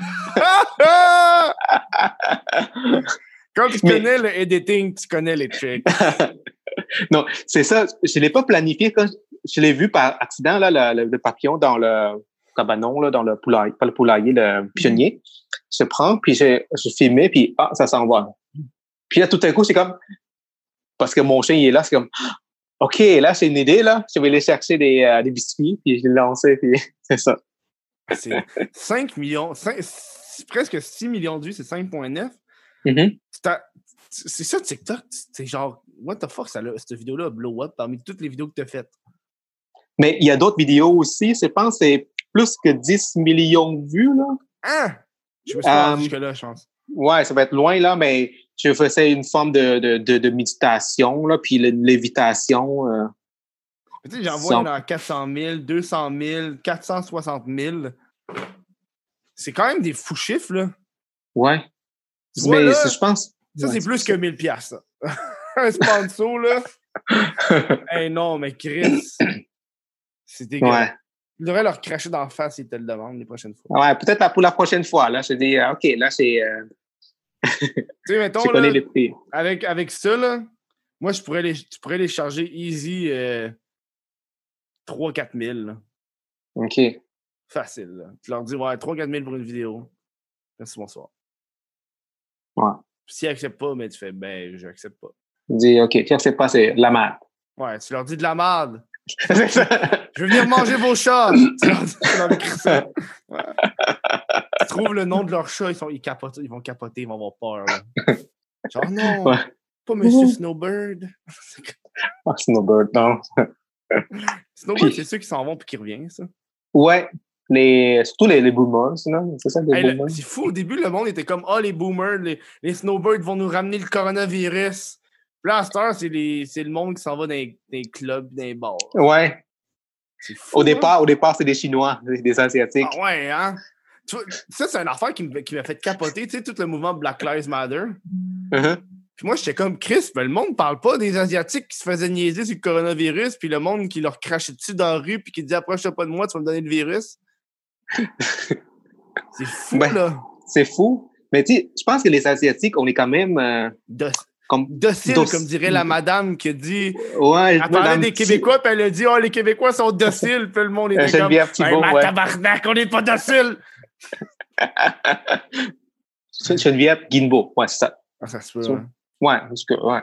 [SPEAKER 1] Quand tu
[SPEAKER 2] Mais-
[SPEAKER 1] connais le editing, tu connais les tricks.
[SPEAKER 2] non, c'est ça. Je l'ai pas planifié quand je l'ai vu par accident, là, le, papillon dans le cabanon, là, dans le poulailler, pas le poulailler, le pionnier. Je prends, puis je, je filmais, puis ah, ça s'en va. Puis là, tout à coup, c'est comme, parce que mon chien, il est là, c'est comme, OK, là, c'est une idée, là. Je vais aller chercher des, euh, des biscuits, puis je l'ai lancé, puis c'est ça.
[SPEAKER 1] C'est 5 millions, cinq- c'est presque 6 millions de vues, c'est 5,9.
[SPEAKER 2] Mhm.
[SPEAKER 1] C'est ça, TikTok. C'est genre, what the fuck, ça, cette vidéo-là blow up parmi toutes les vidéos que t'as faites.
[SPEAKER 2] Mais il y a d'autres vidéos aussi. Je pense que c'est plus que 10 millions de vues, là.
[SPEAKER 1] Hein? Je me suis
[SPEAKER 2] Euh,
[SPEAKER 1] jusque-là, je pense.
[SPEAKER 2] Ouais, ça va être loin, là, mais je faisais une forme de, de, de, de méditation, là, puis le- lévitation. euh.
[SPEAKER 1] Tu sais, j'en vois dans 400 000, 200 000, 460 000. C'est quand même des fous chiffres, là.
[SPEAKER 2] Ouais.
[SPEAKER 1] Tu vois,
[SPEAKER 2] mais
[SPEAKER 1] là,
[SPEAKER 2] c'est- je pense.
[SPEAKER 1] Ça,
[SPEAKER 2] Ouais,
[SPEAKER 1] c'est plus que 1000 piastres. ça. Un sponsor, là. hey, non, mais Chris, c'est dégueulasse.
[SPEAKER 2] Ouais.
[SPEAKER 1] Il devrait leur cracher dans la face s'ils te le demandent les prochaines fois.
[SPEAKER 2] Ouais, peut-être pour la prochaine fois, là. Je dis, OK, là, c'est. Euh,
[SPEAKER 1] Tu sais, mettons, là,
[SPEAKER 2] connais les prix.
[SPEAKER 1] avec, avec ça, là, moi, je pourrais les, tu pourrais les charger easy euh, 3-4 000. là.
[SPEAKER 2] OK.
[SPEAKER 1] Facile. Là. Tu leur dis, ouais, 3-4 000 pour une vidéo. Merci, bonsoir.
[SPEAKER 2] Ouais.
[SPEAKER 1] S'ils n'acceptent pas, mais tu fais, ben, je n'accepte pas.
[SPEAKER 2] Je dis, OK, tiens, c'est pas, c'est de la merde.
[SPEAKER 1] Ouais, tu leur dis de la merde.
[SPEAKER 2] C'est ça.
[SPEAKER 1] Je veux venir manger vos chats! Tu leur dis- tu leur écris ça. Ouais. Tu trouves le nom de leur chat, ils, sont, ils, capotent, ils vont capoter, ils vont avoir peur. là. Genre, non,
[SPEAKER 2] Ouais.
[SPEAKER 1] pas Monsieur Snowbird.
[SPEAKER 2] Ah, Snowbird, non.
[SPEAKER 1] Snowbird,
[SPEAKER 2] Puis-
[SPEAKER 1] c'est ceux qui s'en vont puis qui reviennent, ça.
[SPEAKER 2] Ouais, les, surtout les, les boomers? C'est ça, les
[SPEAKER 1] Hey,
[SPEAKER 2] boomers?
[SPEAKER 1] c'est fou, au début, le monde était comme Ah, les boomers, les, les snowbirds vont nous ramener le coronavirus. Heure, c'est, le monde qui s'en va dans les, dans les clubs, dans les bars.
[SPEAKER 2] Ouais,
[SPEAKER 1] fou.
[SPEAKER 2] au
[SPEAKER 1] hein?
[SPEAKER 2] départ, au départ, c'est des Chinois, des, Asiatiques.
[SPEAKER 1] Ah ouais, hein? Tu vois, ça, c'est une affaire qui m'a fait capoter, tu sais, tout le mouvement Black Lives Matter.
[SPEAKER 2] Mhm.
[SPEAKER 1] Puis moi, j'étais comme Chris, ben, le monde parle pas des Asiatiques qui se faisaient niaiser sur le coronavirus, puis le monde qui leur crachait dessus dans la rue, puis qui disait approche-toi pas de moi, tu vas me donner le virus. C'est fou,
[SPEAKER 2] Ben,
[SPEAKER 1] là.
[SPEAKER 2] C'est fou. Mais tu sais, je pense que les Asiatiques, on est quand même euh,
[SPEAKER 1] Doc-
[SPEAKER 2] comme.
[SPEAKER 1] Docile,
[SPEAKER 2] Doc-
[SPEAKER 1] comme dirait la madame qui a dit.
[SPEAKER 2] Ouais,
[SPEAKER 1] Elle parlait des Québécois, puis elle a dit Oh, les Québécois sont dociles, puis le monde était
[SPEAKER 2] Euh,
[SPEAKER 1] comme Ben,
[SPEAKER 2] Thibault,
[SPEAKER 1] ma
[SPEAKER 2] ouais.
[SPEAKER 1] tabarnak, on n'est pas docile.
[SPEAKER 2] Geneviève Guinbeau. Ouais, c'est ça.
[SPEAKER 1] Ah, ça se peut. Hein.
[SPEAKER 2] Ouais, parce que, ouais.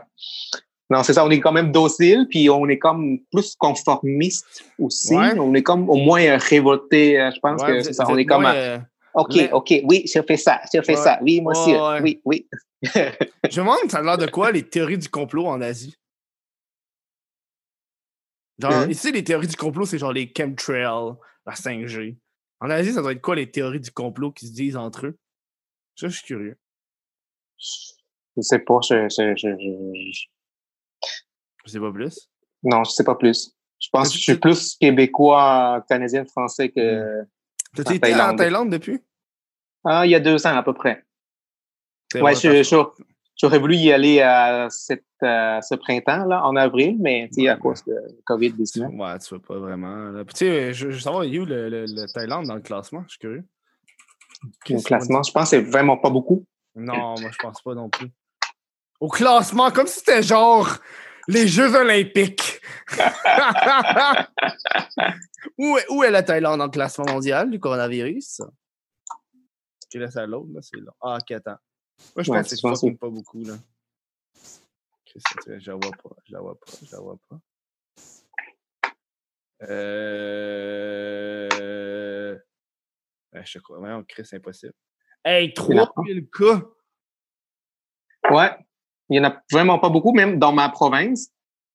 [SPEAKER 2] Non, c'est ça, on est quand même docile, puis on est comme plus conformiste aussi.
[SPEAKER 1] Ouais.
[SPEAKER 2] On est comme au moins révolté, euh, je pense
[SPEAKER 1] Ouais,
[SPEAKER 2] que c'est ça. On est comme, euh,
[SPEAKER 1] euh,
[SPEAKER 2] OK,
[SPEAKER 1] mais-
[SPEAKER 2] OK, oui, je fais ça, je fais
[SPEAKER 1] Ouais.
[SPEAKER 2] ça. Oui, moi aussi, oui, oui.
[SPEAKER 1] Je me demande, ça a l'air de quoi les théories du complot en Asie? Genre,
[SPEAKER 2] Hein?
[SPEAKER 1] ici, les théories du complot, c'est genre les chemtrails, la 5G. En Asie, ça doit être quoi les théories du complot qui se disent entre eux? Ça, je suis curieux.
[SPEAKER 2] Je sais pas, je, je, je, je-
[SPEAKER 1] Je sais pas plus.
[SPEAKER 2] non, je sais pas plus. Je pense que je
[SPEAKER 1] tu-
[SPEAKER 2] suis plus québécois, canadien, français que.
[SPEAKER 1] T'as
[SPEAKER 2] En
[SPEAKER 1] été en
[SPEAKER 2] Thaïlande.
[SPEAKER 1] Depuis?
[SPEAKER 2] Ah, il y a deux ans à peu près. Ouais,
[SPEAKER 1] vrai,
[SPEAKER 2] je- je- J'aurais voulu y aller à cette, ce printemps, là, en avril, mais tu sais, à
[SPEAKER 1] Ouais.
[SPEAKER 2] cause de COVID-19.
[SPEAKER 1] Ouais, tu veux pas vraiment. là. Puis, tu sais, je, je veux savoir, il est où le, le- le Thaïlande dans le classement? Je suis curieux.
[SPEAKER 2] Au classement, je pense que c'est vraiment pas beaucoup.
[SPEAKER 1] Non, moi, je pense pas non plus. Au classement, comme si c'était genre les Jeux Olympiques. où, est, où est la Thaïlande dans le classement mondial du coronavirus? Tu laisses à l'autre, là, c'est là. Ah, ok, attends. Moi, je
[SPEAKER 2] Ouais,
[SPEAKER 1] pense que
[SPEAKER 2] je
[SPEAKER 1] c'est fucking pas beaucoup, là. Je la vois pas, je la vois pas, je la vois pas. Euh... Ouais, je quoi. Voyons, Chris, c'est impossible. Hey,
[SPEAKER 2] Il y en a
[SPEAKER 1] 3000 cas!
[SPEAKER 2] Ouais. Il y en a vraiment pas beaucoup, même dans ma province,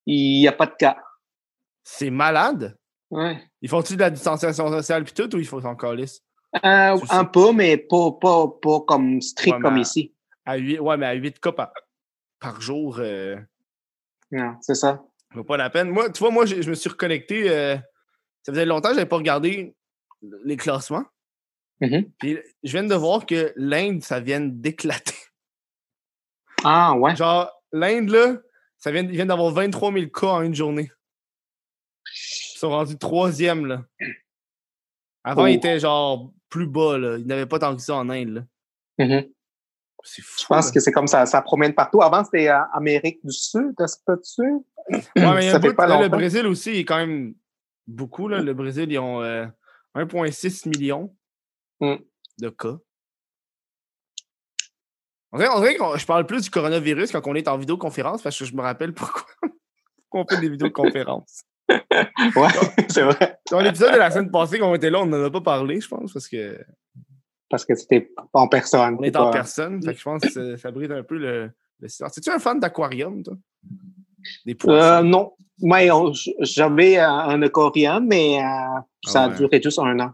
[SPEAKER 2] il n'y a pas de cas.
[SPEAKER 1] C'est malade.
[SPEAKER 2] Ouais.
[SPEAKER 1] Ils font-tu de la distanciation sociale puis tout ou ils font encore lisse?
[SPEAKER 2] Euh, un peu, mais pas, pas, pas comme strict
[SPEAKER 1] Ouais,
[SPEAKER 2] comme ici.
[SPEAKER 1] À 8, ouais, mais à 8 cas par, par jour, euh,
[SPEAKER 2] Non, c'est ça.
[SPEAKER 1] vaut pas la peine. Moi, tu vois, moi, j'ai- je me suis reconnecté. euh, ça faisait longtemps que je n'avais pas regardé les classements.
[SPEAKER 2] Mhm.
[SPEAKER 1] Puis je viens de voir que l'Inde, ça vient d'éclater.
[SPEAKER 2] Ah, ouais.
[SPEAKER 1] Genre, l'Inde, là, ça vient, ils viennent d'avoir 23 000 cas en une journée. Ils sont rendus troisième, là. Avant,
[SPEAKER 2] Oh.
[SPEAKER 1] ils étaient genre plus bas, là. Ils n'avaient pas tant que ça en Inde, là.
[SPEAKER 2] Mhm.
[SPEAKER 1] C'est fou.
[SPEAKER 2] Je pense
[SPEAKER 1] là.
[SPEAKER 2] que c'est comme ça, ça promène partout. Avant, c'était euh, Amérique du Sud, est-ce que tu
[SPEAKER 1] Ouais, mais il y a
[SPEAKER 2] ça
[SPEAKER 1] un
[SPEAKER 2] fait pas
[SPEAKER 1] là, le
[SPEAKER 2] longtemps.
[SPEAKER 1] Brésil aussi, il est quand même beaucoup. Là. Le Brésil, ils ont euh, 1,6 million
[SPEAKER 2] Mm.
[SPEAKER 1] de cas. On dirait, on dirait que je parle plus du coronavirus quand on est en vidéoconférence parce que je me rappelle pourquoi, pourquoi on fait des vidéoconférences.
[SPEAKER 2] Ouais, c'est vrai.
[SPEAKER 1] Dans l'épisode de la semaine passée, quand on était là, on n'en a pas parlé, je pense, parce qu'on
[SPEAKER 2] Parce que c'était en personne.
[SPEAKER 1] est
[SPEAKER 2] c'est
[SPEAKER 1] en
[SPEAKER 2] pas-
[SPEAKER 1] personne. Fait que je pense que ça, ça brise un peu le, le silence. Es-tu un fan d'aquarium, toi? Des poissons?
[SPEAKER 2] Euh, non. On- j'avais euh, un aquarium, mais euh, ça
[SPEAKER 1] Ah ouais.
[SPEAKER 2] a duré juste un an.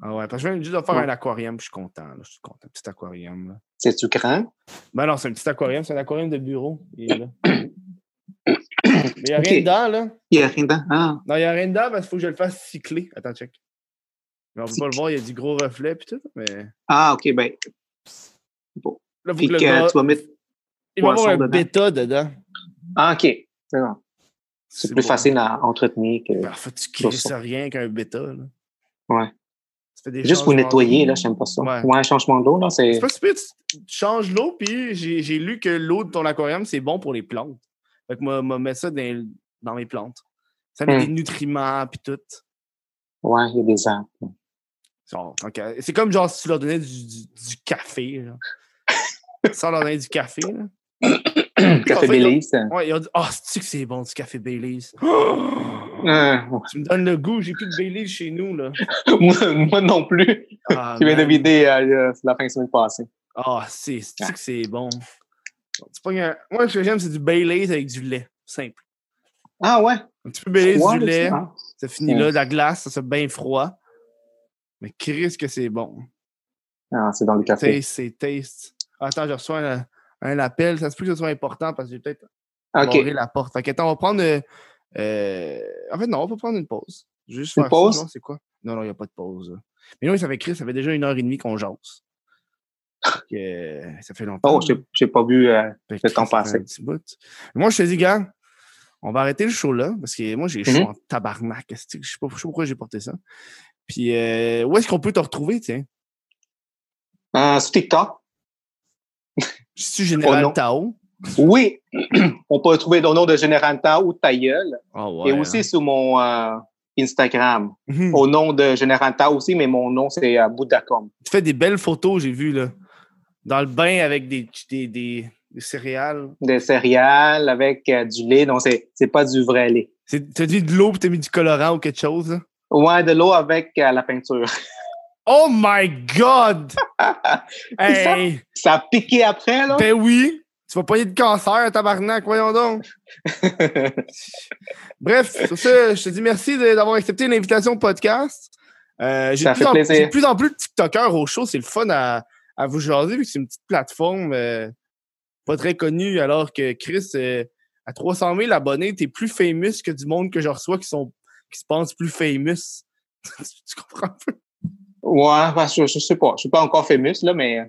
[SPEAKER 1] Ah ouais, parce que je viens juste de faire
[SPEAKER 2] Ouais.
[SPEAKER 1] un aquarium, puis je suis content. Là, je suis content. Petit aquarium. Là.
[SPEAKER 2] C'est-tu grand?
[SPEAKER 1] Ben non, c'est un petit aquarium, c'est un aquarium de bureau. Il est là. Mais il n'y a rien dedans, là.
[SPEAKER 2] Il n'y a rien dedans. Ah,
[SPEAKER 1] Non, il n'y a rien dedans parce qu'il faut que je le fasse cycler. Attends, check. Mais on peut pas le voir, il y a du gros reflet puis tout. Mais là,
[SPEAKER 2] Ah, OK, ben.
[SPEAKER 1] il faut
[SPEAKER 2] Puis
[SPEAKER 1] que le
[SPEAKER 2] que
[SPEAKER 1] gars-
[SPEAKER 2] tu vas mettre.
[SPEAKER 1] Il va y avoir un
[SPEAKER 2] dedans.
[SPEAKER 1] bêta dedans.
[SPEAKER 2] Ah, OK. C'est bon. C'est plus
[SPEAKER 1] beau.
[SPEAKER 2] facile à entretenir que.
[SPEAKER 1] Ben, faut que tu crisses rien qu'un bêta. Là.
[SPEAKER 2] Ouais.
[SPEAKER 1] Des
[SPEAKER 2] Juste pour nettoyer, là, j'aime pas ça.
[SPEAKER 1] Ouais.
[SPEAKER 2] Ouais, changement d'eau, là, c'est.
[SPEAKER 1] C'est pas super, tu tu changes l'eau, puis j'ai lu que l'eau de ton aquarium, c'est bon pour les plantes. Fait que moi, moi mettre ça dans, dans mes plantes. Ça met
[SPEAKER 2] Hmm.
[SPEAKER 1] des nutriments, puis tout.
[SPEAKER 2] Ouais, il y a des arbres.
[SPEAKER 1] C'est comme genre si tu leur donnais du, du, du café. Genre. Sans leur donner du café. Là.
[SPEAKER 2] Café
[SPEAKER 1] ont-
[SPEAKER 2] Belize.
[SPEAKER 1] Ouais, ils ont dit Ah, c'est-tu que c'est bon du café Baileys
[SPEAKER 2] Euh,
[SPEAKER 1] Tu me donnes le goût, j'ai plus de Bailey chez nous, là.
[SPEAKER 2] moi, moi non plus.
[SPEAKER 1] Ah,
[SPEAKER 2] Je viens de vider euh, la fin de semaine passée.
[SPEAKER 1] Ah, c'est que c'est bon? Un- Moi, ce que j'aime, c'est du Bailey avec du lait. Simple.
[SPEAKER 2] Ah ouais?
[SPEAKER 1] Un petit peu Bailey, du lait.
[SPEAKER 2] ça, hein?
[SPEAKER 1] Ça finit là, de la glace, ça c'est bien froid. Mais Chris, que c'est bon.
[SPEAKER 2] Ah, c'est dans le café.
[SPEAKER 1] Taste, c'est taste. Ah, Attends, je reçois un, un appel. Ça se peut que ce soit important parce que j'ai peut-être
[SPEAKER 2] OK.
[SPEAKER 1] barré la porte. Fait que, attends, on va prendre. euh, euh, En fait, non, on va prendre une pause. Juste
[SPEAKER 2] Une
[SPEAKER 1] faire
[SPEAKER 2] pause?
[SPEAKER 1] Non, c'est quoi? Non, non, il n'y a pas de pause. Mais oui, ça fait Chris, ça fait déjà une heure et demie qu'on jase. Euh, ça fait longtemps.
[SPEAKER 2] Oh, j'ai pas vu. euh, le temps
[SPEAKER 1] bout. Moi, je te dis, gars, on va arrêter le show là, parce que moi, j'ai chaud
[SPEAKER 2] Mhm.
[SPEAKER 1] en tabarnak. Je sais pas, je sais pas pourquoi j'ai porté ça. Puis, euh, où est-ce qu'on peut te retrouver, tiens?
[SPEAKER 2] euh, sur TikTok.
[SPEAKER 1] Je suis Général
[SPEAKER 2] Oh non.
[SPEAKER 1] Tao.
[SPEAKER 2] Oui, on peut trouver le nom de Général Tao ou Tailleul.
[SPEAKER 1] Ah
[SPEAKER 2] Et
[SPEAKER 1] ouais,
[SPEAKER 2] aussi
[SPEAKER 1] hein.
[SPEAKER 2] sur mon euh, Instagram.
[SPEAKER 1] Mhm.
[SPEAKER 2] Au nom de Général Tao aussi, mais mon nom, c'est euh, Boudacom.
[SPEAKER 1] Tu fais des belles photos, j'ai vu, là. Dans le bain avec des, des, des, des céréales.
[SPEAKER 2] Des céréales avec euh, du lait. Donc, c'est c'est pas du vrai lait.
[SPEAKER 1] T'as dit de l'eau puis t'as mis du colorant ou quelque chose, là?
[SPEAKER 2] Ouais, de l'eau avec euh, la peinture.
[SPEAKER 1] Oh my God!
[SPEAKER 2] ça? Ça a piqué après, là?
[SPEAKER 1] Ben oui! Tu vas pas de cancer, tabarnak, voyons donc! Bref, sur ce, je te dis merci d'avoir accepté l'invitation au podcast. Euh, j'ai, de plus en, de plus en plus de TikTokers au show. C'est le fun à, à vous jaser vu que c'est une petite plateforme euh, pas très connue. Alors que Chris, euh, à 300 000 abonnés, t'es plus famous que du monde que je reçois qui, sont, qui se pensent plus famous. tu comprends un peu?
[SPEAKER 2] ouais, parce que je, je sais pas. Je suis pas encore famous, là, mais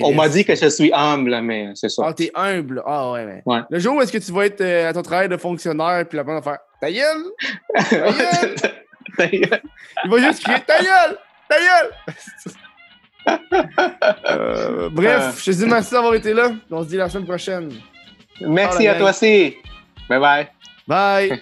[SPEAKER 2] on m'a dit que je suis humble, mais c'est ça.
[SPEAKER 1] Ah, t'es humble. Ah, ouais, ouais.
[SPEAKER 2] Ouais.
[SPEAKER 1] Le jour où est-ce que tu vas être euh, à ton travail de fonctionnaire, puis la personne va faire Ta gueule! gueule!
[SPEAKER 2] Tailleul.
[SPEAKER 1] Il va juste crier Ta gueule! Ta gueule! Euh, bref, je te dis merci d'avoir été là. On se dit la semaine prochaine.
[SPEAKER 2] Merci
[SPEAKER 1] la
[SPEAKER 2] à toi aussi. Bye bye.
[SPEAKER 1] Bye!